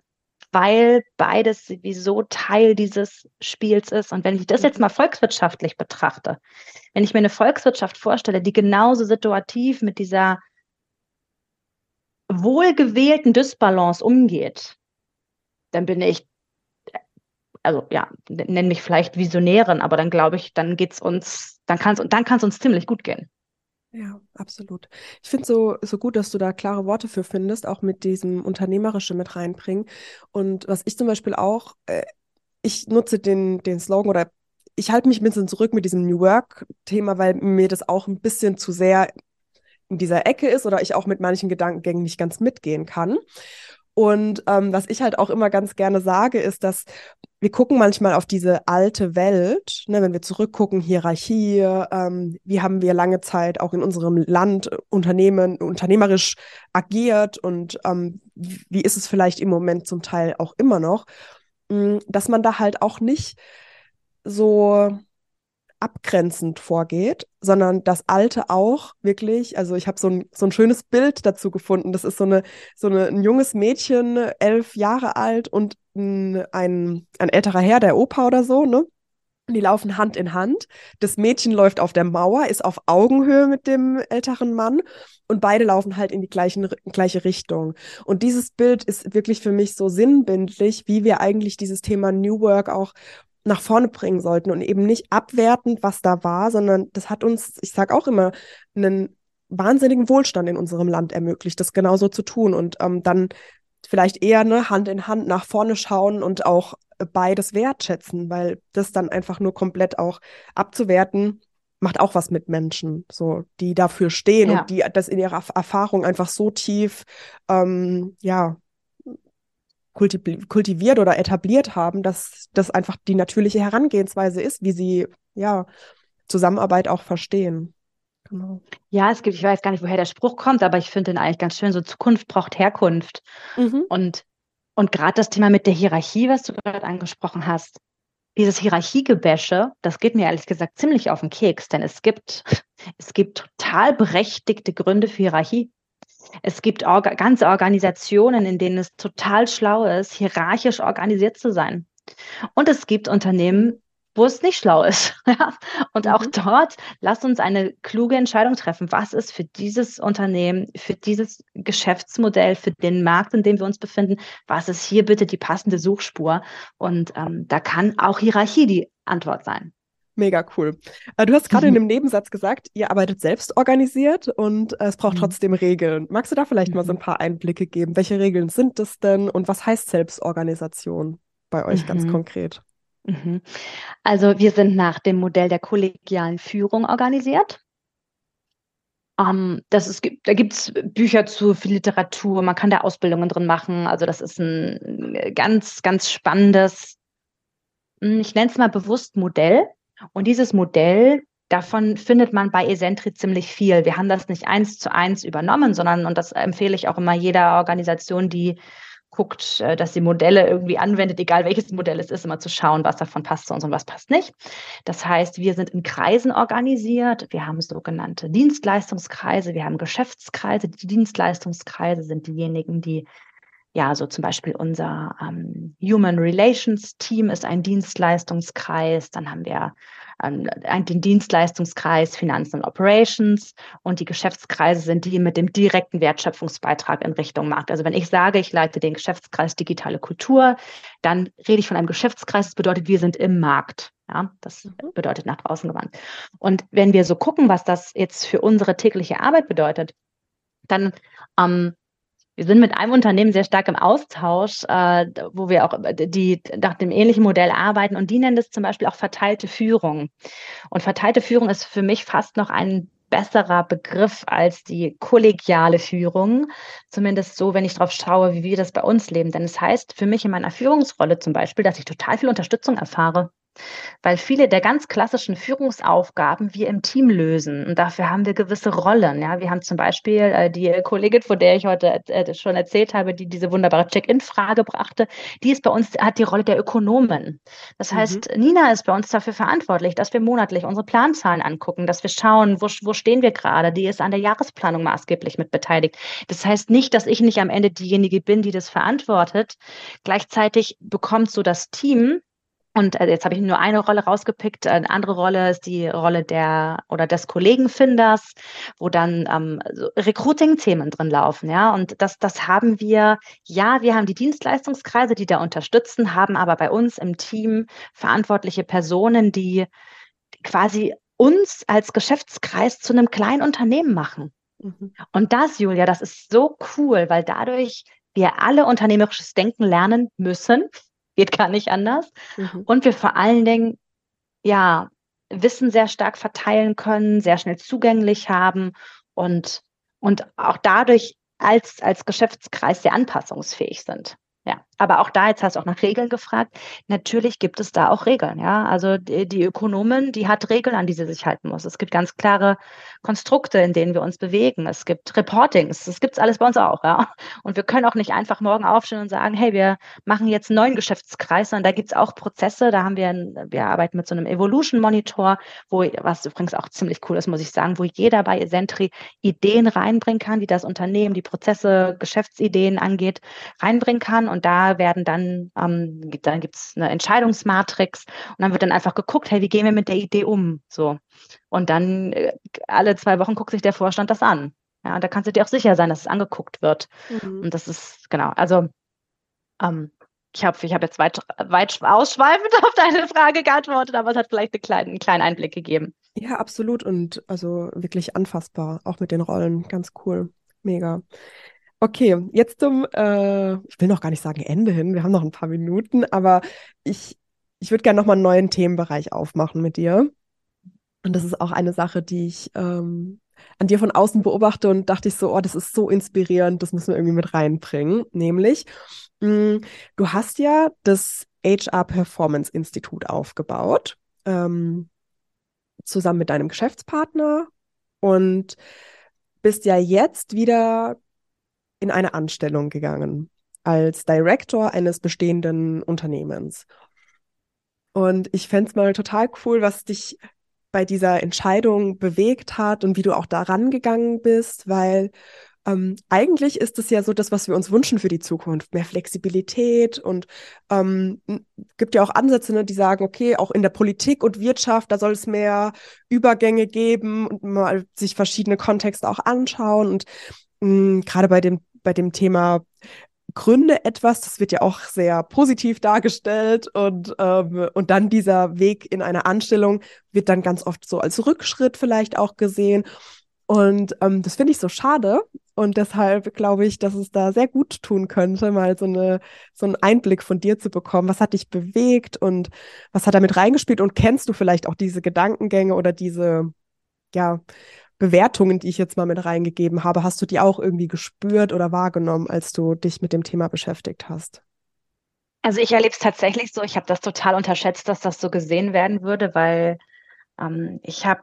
B: weil beides sowieso Teil dieses Spiels ist. Und wenn ich das jetzt mhm. mal volkswirtschaftlich betrachte, wenn ich mir eine Volkswirtschaft vorstelle, die genauso situativ mit dieser wohlgewählten Dysbalance umgeht, dann bin ich, also ja, nenn mich vielleicht Visionärin, aber dann glaube ich, dann geht's uns, dann kann es dann kann's uns ziemlich gut gehen.
A: Ja, absolut. Ich finde so, so gut, dass du da klare Worte für findest, auch mit diesem Unternehmerische mit reinbringen. Und was ich zum Beispiel auch, äh, ich nutze den, den Slogan oder ich halte mich ein bisschen zurück mit diesem New Work-Thema, weil mir das auch ein bisschen zu sehr in dieser Ecke ist oder ich auch mit manchen Gedankengängen nicht ganz mitgehen kann. Und ähm, was ich halt auch immer ganz gerne sage, ist, dass wir gucken manchmal auf diese alte Welt, ne, wenn wir zurückgucken, Hierarchie, ähm, wie haben wir lange Zeit auch in unserem Land Unternehmen, unternehmerisch agiert und ähm, wie ist es vielleicht im Moment zum Teil auch immer noch, mm, dass man da halt auch nicht so abgrenzend vorgeht, sondern das Alte auch wirklich, also ich habe so ein, so ein schönes Bild dazu gefunden. Das ist so, eine, so eine, ein junges Mädchen, elf Jahre alt und ein, ein, ein älterer Herr, der Opa oder so, ne? Die laufen Hand in Hand. Das Mädchen läuft auf der Mauer, ist auf Augenhöhe mit dem älteren Mann und beide laufen halt in die gleichen, gleiche Richtung. Und dieses Bild ist wirklich für mich so sinnbildlich, wie wir eigentlich dieses Thema New Work auch nach vorne bringen sollten und eben nicht abwertend, was da war, sondern das hat uns, ich sage auch immer, einen wahnsinnigen Wohlstand in unserem Land ermöglicht, das genauso zu tun und ähm, dann vielleicht eher ne, Hand in Hand nach vorne schauen und auch beides wertschätzen, weil das dann einfach nur komplett auch abzuwerten, macht auch was mit Menschen, so die dafür stehen ja. und die das in ihrer Erfahrung einfach so tief, ähm, ja, kultiviert oder etabliert haben, dass das einfach die natürliche Herangehensweise ist, wie sie ja Zusammenarbeit auch verstehen.
B: Genau. Ja, es gibt, ich weiß gar nicht, woher der Spruch kommt, aber ich finde den eigentlich ganz schön. So Zukunft braucht Herkunft. Mhm. Und und gerade das Thema mit der Hierarchie, was du gerade angesprochen hast, dieses Hierarchiegebäsche, das geht mir ehrlich gesagt ziemlich auf den Keks, denn es gibt, es gibt total berechtigte Gründe für Hierarchie. Es gibt orga ganze Organisationen, in denen es total schlau ist, hierarchisch organisiert zu sein. Und es gibt Unternehmen, wo es nicht schlau ist. und auch mhm. dort, lasst uns eine kluge Entscheidung treffen. Was ist für dieses Unternehmen, für dieses Geschäftsmodell, für den Markt, in dem wir uns befinden, was ist hier bitte die passende Suchspur? Und ähm, da kann auch Hierarchie die Antwort sein.
A: Mega cool. Äh, du hast gerade mhm. in einem Nebensatz gesagt, ihr arbeitet selbst organisiert und äh, es braucht mhm. trotzdem Regeln. Magst du da vielleicht mal so ein mhm. paar Einblicke geben? Welche Regeln sind das denn und was heißt Selbstorganisation bei euch ganz mhm. konkret?
B: Mhm. Also wir sind nach dem Modell der kollegialen Führung organisiert. Ähm, das ist, da gibt es Bücher zu, viel Literatur, man kann da Ausbildungen drin machen. Also das ist ein ganz, ganz spannendes, hm, ich nenne es mal bewusst Modell. Und dieses Modell, davon findet man bei Esentri ziemlich viel. Wir haben das nicht eins zu eins übernommen, sondern, und das empfehle ich auch immer jeder Organisation, die guckt, äh, dass sie Modelle irgendwie anwendet, egal welches Modell es ist, immer zu schauen, was davon passt zu uns und was passt nicht. Das heißt, wir sind in Kreisen organisiert. Wir haben sogenannte Dienstleistungskreise, wir haben Geschäftskreise. Die Dienstleistungskreise sind diejenigen, die ja, so zum Beispiel unser ähm, Human Relations Team ist ein Dienstleistungskreis. Dann haben wir ähm, den Dienstleistungskreis Finanzen und Operations und die Geschäftskreise sind die mit dem direkten Wertschöpfungsbeitrag in Richtung Markt. Also wenn ich sage, ich leite den Geschäftskreis digitale Kultur, dann rede ich von einem Geschäftskreis. Das bedeutet, wir sind im Markt. Ja, das mhm. bedeutet nach draußen gewandt. Und wenn wir so gucken, was das jetzt für unsere tägliche Arbeit bedeutet, dann ähm, wir sind mit einem Unternehmen sehr stark im Austausch, äh, wo wir auch die nach dem ähnlichen Modell arbeiten und die nennen das zum Beispiel auch verteilte Führung. Und verteilte Führung ist für mich fast noch ein besserer Begriff als die kollegiale Führung. Zumindest so, wenn ich darauf schaue, wie wir das bei uns leben. Denn es das heißt für mich in meiner Führungsrolle zum Beispiel, dass ich total viel Unterstützung erfahre weil viele der ganz klassischen Führungsaufgaben wir im Team lösen. Und dafür haben wir gewisse Rollen. Ja, wir haben zum Beispiel äh, die Kollegin, von der ich heute äh, schon erzählt habe, die diese wunderbare Check-in-Frage brachte, die ist bei uns, hat die Rolle der Ökonomen. Das heißt, mhm. Nina ist bei uns dafür verantwortlich, dass wir monatlich unsere Planzahlen angucken, dass wir schauen, wo, wo stehen wir gerade. Die ist an der Jahresplanung maßgeblich mit beteiligt. Das heißt nicht, dass ich nicht am Ende diejenige bin, die das verantwortet. Gleichzeitig bekommt so das Team und äh, jetzt habe ich nur eine Rolle rausgepickt. Eine andere Rolle ist die Rolle der oder des Kollegenfinders, wo dann ähm, so Recruiting-Themen drin laufen. Ja, und das, das haben wir, ja, wir haben die Dienstleistungskreise, die da unterstützen, haben aber bei uns im Team verantwortliche Personen, die quasi uns als Geschäftskreis zu einem kleinen Unternehmen machen. Mhm. Und das, Julia, das ist so cool, weil dadurch wir alle unternehmerisches Denken lernen müssen geht gar nicht anders. Mhm. Und wir vor allen Dingen, ja, Wissen sehr stark verteilen können, sehr schnell zugänglich haben und, und auch dadurch als, als Geschäftskreis sehr anpassungsfähig sind. Ja, aber auch da, jetzt hast du auch nach Regeln gefragt. Natürlich gibt es da auch Regeln, ja. Also die, die Ökonomin, die hat Regeln, an die sie sich halten muss. Es gibt ganz klare Konstrukte, in denen wir uns bewegen. Es gibt Reportings, das gibt es alles bei uns auch, ja. Und wir können auch nicht einfach morgen aufstehen und sagen, hey, wir machen jetzt einen neuen Geschäftskreis, sondern da gibt es auch Prozesse. Da haben wir, ein, wir arbeiten mit so einem Evolution Monitor, wo, was übrigens auch ziemlich cool ist, muss ich sagen, wo jeder bei Esentri Ideen reinbringen kann, die das Unternehmen, die Prozesse, Geschäftsideen angeht, reinbringen kann. Und und da werden dann, ähm, dann gibt es eine Entscheidungsmatrix und dann wird dann einfach geguckt, hey, wie gehen wir mit der Idee um? So. Und dann äh, alle zwei Wochen guckt sich der Vorstand das an. Ja, und da kannst du dir auch sicher sein, dass es angeguckt wird. Mhm. Und das ist, genau, also ähm, ich habe ich hab jetzt weit, weit ausschweifend auf deine Frage geantwortet, aber es hat vielleicht einen kleinen, einen kleinen Einblick gegeben.
A: Ja, absolut. Und also wirklich anfassbar, auch mit den Rollen. Ganz cool. Mega. Okay, jetzt zum, äh, ich will noch gar nicht sagen Ende hin, wir haben noch ein paar Minuten, aber ich, ich würde gerne nochmal einen neuen Themenbereich aufmachen mit dir. Und das ist auch eine Sache, die ich ähm, an dir von außen beobachte und dachte ich so, oh, das ist so inspirierend, das müssen wir irgendwie mit reinbringen. Nämlich, mh, mm, du hast ja das HR Performance Institut aufgebaut, ähm, zusammen mit deinem Geschäftspartner und bist ja jetzt wieder in eine Anstellung gegangen als Director eines bestehenden Unternehmens. Und ich fände es mal total cool, was dich bei dieser Entscheidung bewegt hat und wie du auch daran gegangen bist, weil ähm, eigentlich ist es ja so das, was wir uns wünschen für die Zukunft, mehr Flexibilität und ähm, gibt ja auch Ansätze, ne, die sagen, okay, auch in der Politik und Wirtschaft, da soll es mehr Übergänge geben und mal sich verschiedene Kontexte auch anschauen und gerade bei dem bei dem Thema gründe etwas, das wird ja auch sehr positiv dargestellt und, ähm, und dann dieser Weg in eine Anstellung wird dann ganz oft so als Rückschritt vielleicht auch gesehen. Und ähm, das finde ich so schade. Und deshalb glaube ich, dass es da sehr gut tun könnte, mal so, eine, so einen Einblick von dir zu bekommen. Was hat dich bewegt und was hat damit reingespielt? Und kennst du vielleicht auch diese Gedankengänge oder diese, ja, Bewertungen, die ich jetzt mal mit reingegeben habe, hast du die auch irgendwie gespürt oder wahrgenommen, als du dich mit dem Thema beschäftigt hast?
B: Also ich erlebe es tatsächlich so. Ich habe das total unterschätzt, dass das so gesehen werden würde, weil ähm, ich habe,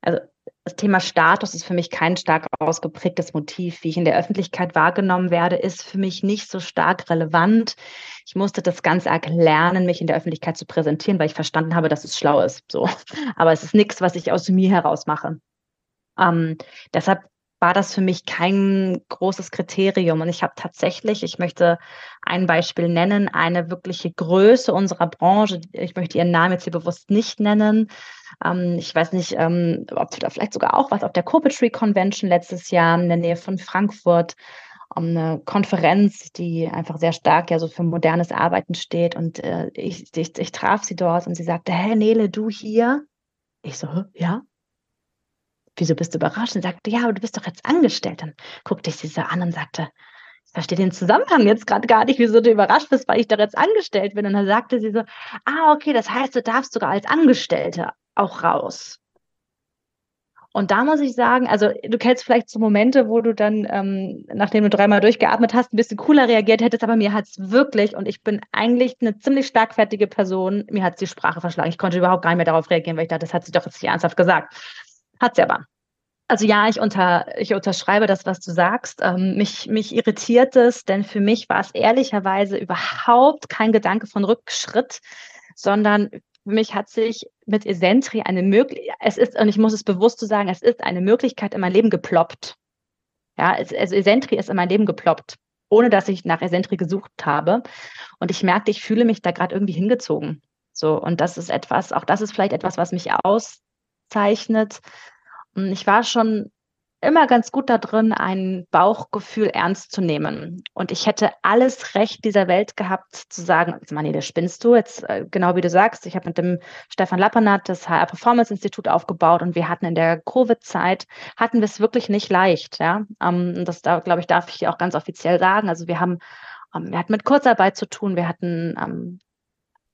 B: also das Thema Status ist für mich kein stark ausgeprägtes Motiv. Wie ich in der Öffentlichkeit wahrgenommen werde, ist für mich nicht so stark relevant. Ich musste das ganz arg lernen, mich in der Öffentlichkeit zu präsentieren, weil ich verstanden habe, dass es schlau ist. So. Aber es ist nichts, was ich aus mir heraus mache. Ähm, deshalb war das für mich kein großes Kriterium. Und ich habe tatsächlich, ich möchte ein Beispiel nennen, eine wirkliche Größe unserer Branche. Ich möchte ihren Namen jetzt hier bewusst nicht nennen. Ähm, ich weiß nicht, ähm, ob du da vielleicht sogar auch was auf der Corporate Convention letztes Jahr in der Nähe von Frankfurt um eine Konferenz, die einfach sehr stark ja so für modernes Arbeiten steht. Und äh, ich, ich, ich traf sie dort und sie sagte, hä, Nele, du hier? Ich so, ja, wieso bist du überrascht? Und sagte, ja, aber du bist doch jetzt angestellt. Dann guckte ich sie so an und sagte, ich verstehe den Zusammenhang jetzt gerade gar nicht, wieso du überrascht bist, weil ich doch jetzt angestellt bin. Und dann sagte sie so, ah, okay, das heißt, du darfst sogar als Angestellte auch raus. Und da muss ich sagen, also du kennst vielleicht so Momente, wo du dann, ähm, nachdem du dreimal durchgeatmet hast, ein bisschen cooler reagiert hättest, aber mir hat es wirklich, und ich bin eigentlich eine ziemlich starkfertige Person, mir hat die Sprache verschlagen. Ich konnte überhaupt gar nicht mehr darauf reagieren, weil ich dachte, das hat sie doch jetzt nicht ernsthaft gesagt. Hat sie aber. Also ja, ich, unter, ich unterschreibe das, was du sagst. Ähm, mich, mich irritiert es, denn für mich war es ehrlicherweise überhaupt kein Gedanke von Rückschritt, sondern für mich hat sich mit Esentri eine Möglichkeit, es ist, und ich muss es bewusst zu sagen, es ist eine Möglichkeit in mein Leben geploppt. Ja, also Esentri ist in mein Leben geploppt, ohne dass ich nach Esentri gesucht habe. Und ich merkte, ich fühle mich da gerade irgendwie hingezogen. So, und das ist etwas, auch das ist vielleicht etwas, was mich aus, zeichnet. Ich war schon immer ganz gut da drin, ein Bauchgefühl ernst zu nehmen. Und ich hätte alles Recht dieser Welt gehabt, zu sagen, Manni, das spinnst du jetzt, äh, genau wie du sagst. Ich habe mit dem Stefan Lappernat das HR Performance Institut aufgebaut und wir hatten in der Covid-Zeit, hatten wir es wirklich nicht leicht. Ja, ähm, das da, glaube ich, darf ich auch ganz offiziell sagen. Also wir haben, ähm, wir hatten mit Kurzarbeit zu tun, wir hatten ähm,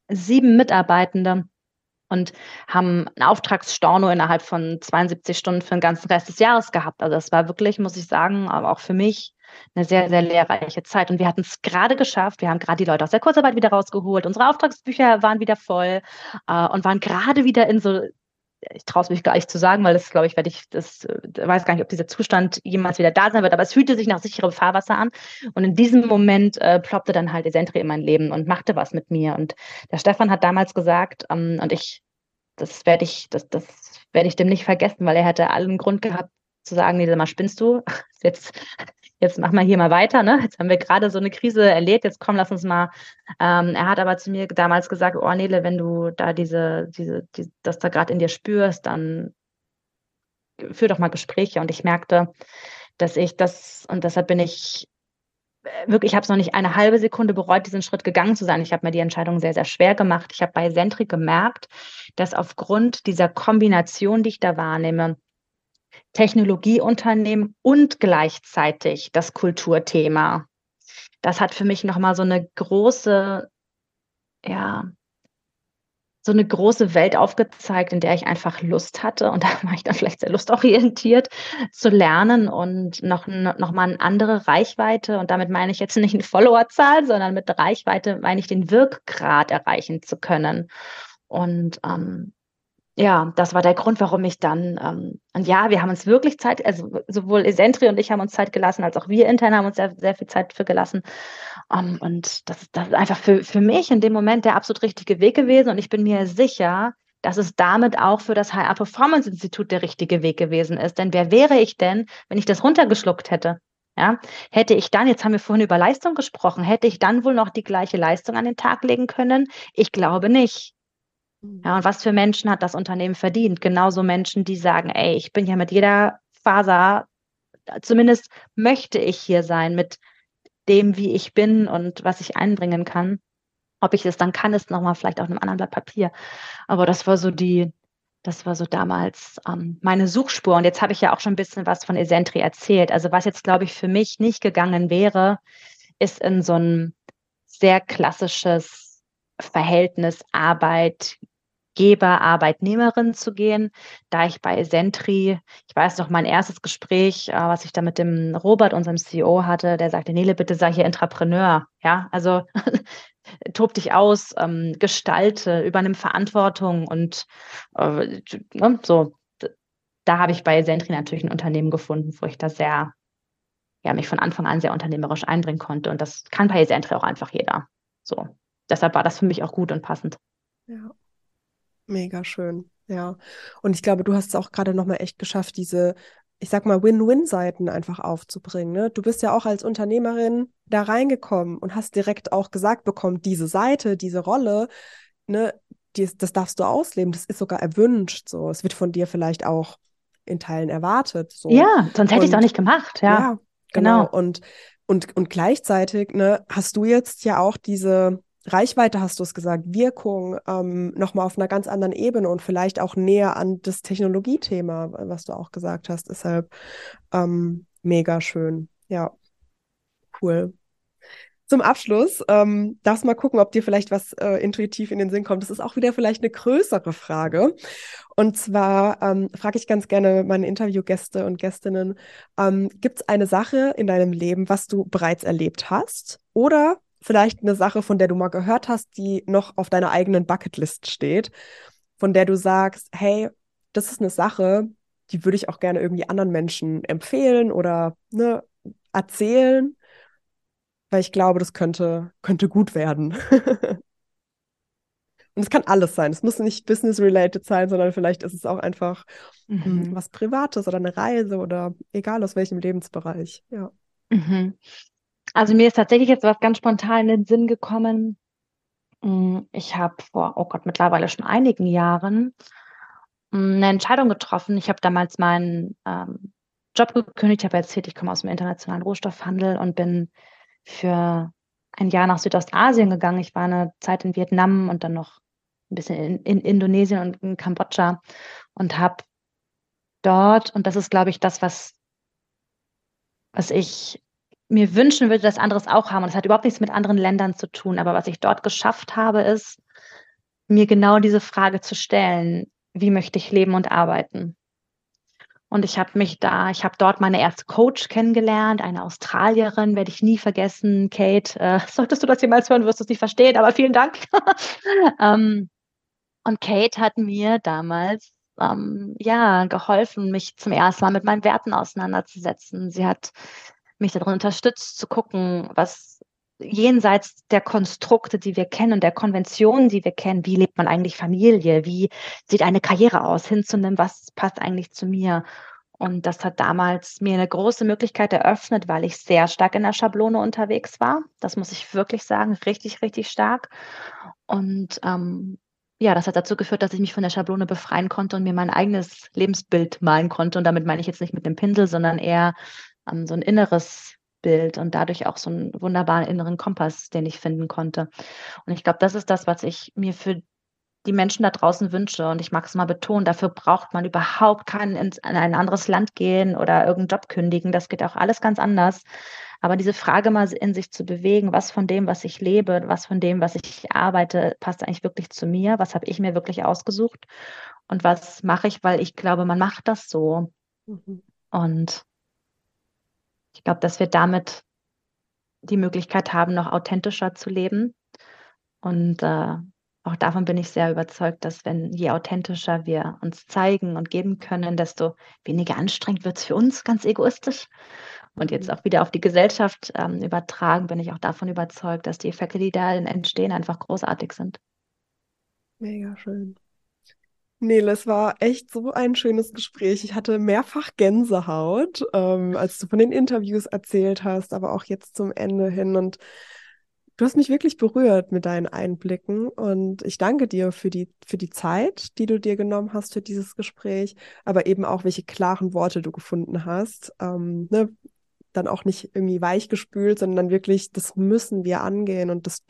B: sieben Mitarbeitende und haben einen Auftragsstorno innerhalb von 72 Stunden für den ganzen Rest des Jahres gehabt. Also das war wirklich, muss ich sagen, aber auch für mich eine sehr, sehr lehrreiche Zeit. Und wir hatten es gerade geschafft. Wir haben gerade die Leute aus der Kurzarbeit wieder rausgeholt. Unsere Auftragsbücher waren wieder voll äh, und waren gerade wieder in so ich traue es mich gar nicht zu sagen, weil das, glaube ich, werde ich, das äh, weiß gar nicht, ob dieser Zustand jemals wieder da sein wird, aber es fühlte sich nach sicherem Fahrwasser an. Und in diesem Moment äh, ploppte dann halt Esentri in mein Leben und machte was mit mir. Und der Stefan hat damals gesagt, ähm, und ich, das werde ich, das, das werde ich dem nicht vergessen, weil er hätte allen Grund gehabt, zu sagen, nee, mal spinnst du, jetzt, jetzt machen wir hier mal weiter, ne? Jetzt haben wir gerade so eine Krise erlebt, jetzt komm, lass uns mal. Ähm, er hat aber zu mir damals gesagt, oh Nele, wenn du da diese, diese, die, das da gerade in dir spürst, dann führ doch mal Gespräche. Und ich merkte, dass ich das, und deshalb bin ich wirklich, ich habe es noch nicht eine halbe Sekunde bereut, diesen Schritt gegangen zu sein. Ich habe mir die Entscheidung sehr, sehr schwer gemacht. Ich habe bei Sentry gemerkt, dass aufgrund dieser Kombination, die ich da wahrnehme, Technologieunternehmen und gleichzeitig das Kulturthema, das hat für mich nochmal so eine große, ja, so eine große Welt aufgezeigt, in der ich einfach Lust hatte. Und da war ich dann vielleicht sehr lustorientiert zu lernen und noch, noch mal eine andere Reichweite. Und damit meine ich jetzt nicht eine Followerzahl, sondern mit Reichweite meine ich den Wirkgrad erreichen zu können. Und ähm, ja, das war der Grund, warum ich dann, ähm, und ja, wir haben uns wirklich Zeit, also sowohl Esentri und ich haben uns Zeit gelassen, als auch wir intern haben uns sehr, sehr viel Zeit für gelassen. Um, ähm, und das, das ist einfach für, für mich in dem Moment der absolut richtige Weg gewesen. Und ich bin mir sicher, dass es damit auch für das HR Performance Institut der richtige Weg gewesen ist. Denn wer wäre ich denn, wenn ich das runtergeschluckt hätte? Ja, hätte ich dann, jetzt haben wir vorhin über Leistung gesprochen, hätte ich dann wohl noch die gleiche Leistung an den Tag legen können? Ich glaube nicht. Ja, und was für Menschen hat das Unternehmen verdient? Genauso Menschen, die sagen, ey, ich bin ja mit jeder Faser, zumindest möchte ich hier sein mit dem, wie ich bin und was ich einbringen kann. Ob ich das dann kann, ist nochmal vielleicht auf einem anderen Blatt Papier. Aber das war so die, das war so damals ähm, meine Suchspur. Und jetzt habe ich ja auch schon ein bisschen was von Esentri erzählt. Also was jetzt, glaube ich, für mich nicht gegangen wäre, ist in so ein sehr klassisches Verhältnis Arbeit Arbeitgeber, Arbeitnehmerin zu gehen. Da ich bei Sentry, ich weiß noch, mein erstes Gespräch, äh, was ich da mit dem Robert, unserem CEO hatte, der sagte, Nele, bitte sei hier Entrepreneur. Ja, also tob dich aus, ähm, gestalte, übernimm Verantwortung und äh, ne, so. Da habe ich bei Sentry natürlich ein Unternehmen gefunden, wo ich da sehr, ja, mich von Anfang an sehr unternehmerisch einbringen konnte. Und das kann bei Sentry auch einfach jeder. So. Deshalb war das für mich auch gut und passend.
A: Ja. Mega schön, ja. Und ich glaube, du hast es auch gerade nochmal echt geschafft, diese, ich sag mal, Win-Win-Seiten einfach aufzubringen. Ne? Du bist ja auch als Unternehmerin da reingekommen und hast direkt auch gesagt bekommen, diese Seite, diese Rolle, ne, die, das darfst du ausleben, das ist sogar erwünscht. So. Es wird von dir vielleicht auch in Teilen erwartet. So.
B: Ja, sonst hätte ich es auch nicht gemacht, ja. ja
A: genau. genau. Und, und, und gleichzeitig ne, hast du jetzt ja auch diese Reichweite hast du es gesagt, Wirkung ähm, nochmal auf einer ganz anderen Ebene und vielleicht auch näher an das Technologiethema, was du auch gesagt hast. Deshalb ähm, mega schön. Ja, cool. Zum Abschluss, ähm, darfst mal gucken, ob dir vielleicht was äh, intuitiv in den Sinn kommt. Das ist auch wieder vielleicht eine größere Frage. Und zwar ähm, frage ich ganz gerne meine Interviewgäste und Gästinnen, ähm, gibt es eine Sache in deinem Leben, was du bereits erlebt hast oder vielleicht eine Sache, von der du mal gehört hast, die noch auf deiner eigenen Bucketlist steht, von der du sagst, hey, das ist eine Sache, die würde ich auch gerne irgendwie anderen Menschen empfehlen oder ne, erzählen, weil ich glaube, das könnte, könnte gut werden. Und es kann alles sein. Es muss nicht business-related sein, sondern vielleicht ist es auch einfach hm, mhm. was Privates oder eine Reise oder egal aus welchem Lebensbereich. Ja.
B: Mhm. Also mir ist tatsächlich jetzt was ganz spontan in den Sinn gekommen. Hm, ich habe vor, oh Gott, mittlerweile schon einigen Jahren hm, eine Entscheidung getroffen. Ich habe damals meinen ähm, Job gekündigt. Ich habe erzählt, ich komme aus dem internationalen Rohstoffhandel und bin für ein Jahr nach Südostasien gegangen. Ich war eine Zeit in Vietnam und dann noch ein bisschen in, in Indonesien und in Kambodscha und habe dort, und das ist, glaube ich, das, was, was ich mir wünschen würde, dass andere es auch haben. Und das hat überhaupt nichts mit anderen Ländern zu tun. Aber was ich dort geschafft habe, ist, mir genau diese Frage zu stellen, wie möchte ich leben und arbeiten? Und ich habe mich da, ich habe dort meine erste Coach kennengelernt, eine Australierin, werde ich nie vergessen, Kate. Äh, solltest du das jemals hören, wirst du es nicht verstehen, aber vielen Dank. ähm, und Kate hat mir damals ähm, ja geholfen, mich zum ersten Mal mit meinen Werten auseinanderzusetzen. Sie hat mich darin unterstützt, zu gucken, was jenseits der Konstrukte, die wir kennen und der Konventionen, die wir kennen, wie lebt man eigentlich Familie, wie sieht eine Karriere aus, hinzunehmen, was passt eigentlich zu mir. Und das hat damals mir eine große Möglichkeit eröffnet, weil ich sehr stark in der Schablone unterwegs war. Das muss ich wirklich sagen, richtig, richtig stark. Und ähm, ja, das hat dazu geführt, dass ich mich von der Schablone befreien konnte und mir mein eigenes Lebensbild malen konnte. Und damit meine ich jetzt nicht mit dem Pinsel, sondern eher ähm, so ein inneres Bild und dadurch auch so einen wunderbaren inneren Kompass, den ich finden konnte. Und ich glaube, das ist das, was ich mir für die Menschen da draußen wünsche. Und ich mag es mal betonen, dafür braucht man überhaupt keinen in ein anderes Land gehen oder irgendeinen Job kündigen. Das geht auch alles ganz anders. Aber diese Frage mal in sich zu bewegen, was von dem, was ich lebe, was von dem, was ich arbeite, passt eigentlich wirklich zu mir? Was habe ich mir wirklich ausgesucht? Und was mache ich, weil ich glaube, man macht das so. Mhm. Und ich glaube, dass wir damit die Möglichkeit haben, noch authentischer zu leben. Und äh, auch davon bin ich sehr überzeugt, dass wenn je authentischer wir uns zeigen und geben können, desto weniger anstrengend wird es für uns, ganz egoistisch. Und jetzt mhm. auch wieder auf die Gesellschaft ähm, übertragen, bin ich auch davon überzeugt, dass die Effekte, die da entstehen, einfach großartig sind.
A: Mega schön. Nele, es war echt so ein schönes Gespräch. Ich hatte mehrfach Gänsehaut, ähm, als du von den Interviews erzählt hast, aber auch jetzt zum Ende hin. Und du hast mich wirklich berührt mit deinen Einblicken. Und ich danke dir für die, für die Zeit, die du dir genommen hast für dieses Gespräch, aber eben auch, welche klaren Worte du gefunden hast. Ähm, ne? Dann auch nicht irgendwie weichgespült, sondern wirklich, das müssen wir angehen und das,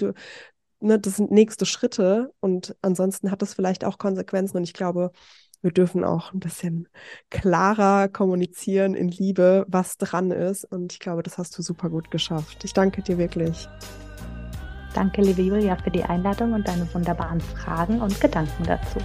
A: ne, das sind nächste Schritte und ansonsten hat das vielleicht auch Konsequenzen und ich glaube, wir dürfen auch ein bisschen klarer kommunizieren in Liebe, was dran ist und ich glaube, das hast du super gut geschafft. Ich danke dir wirklich.
B: Danke, liebe Julia, für die Einladung und deine wunderbaren Fragen und Gedanken dazu.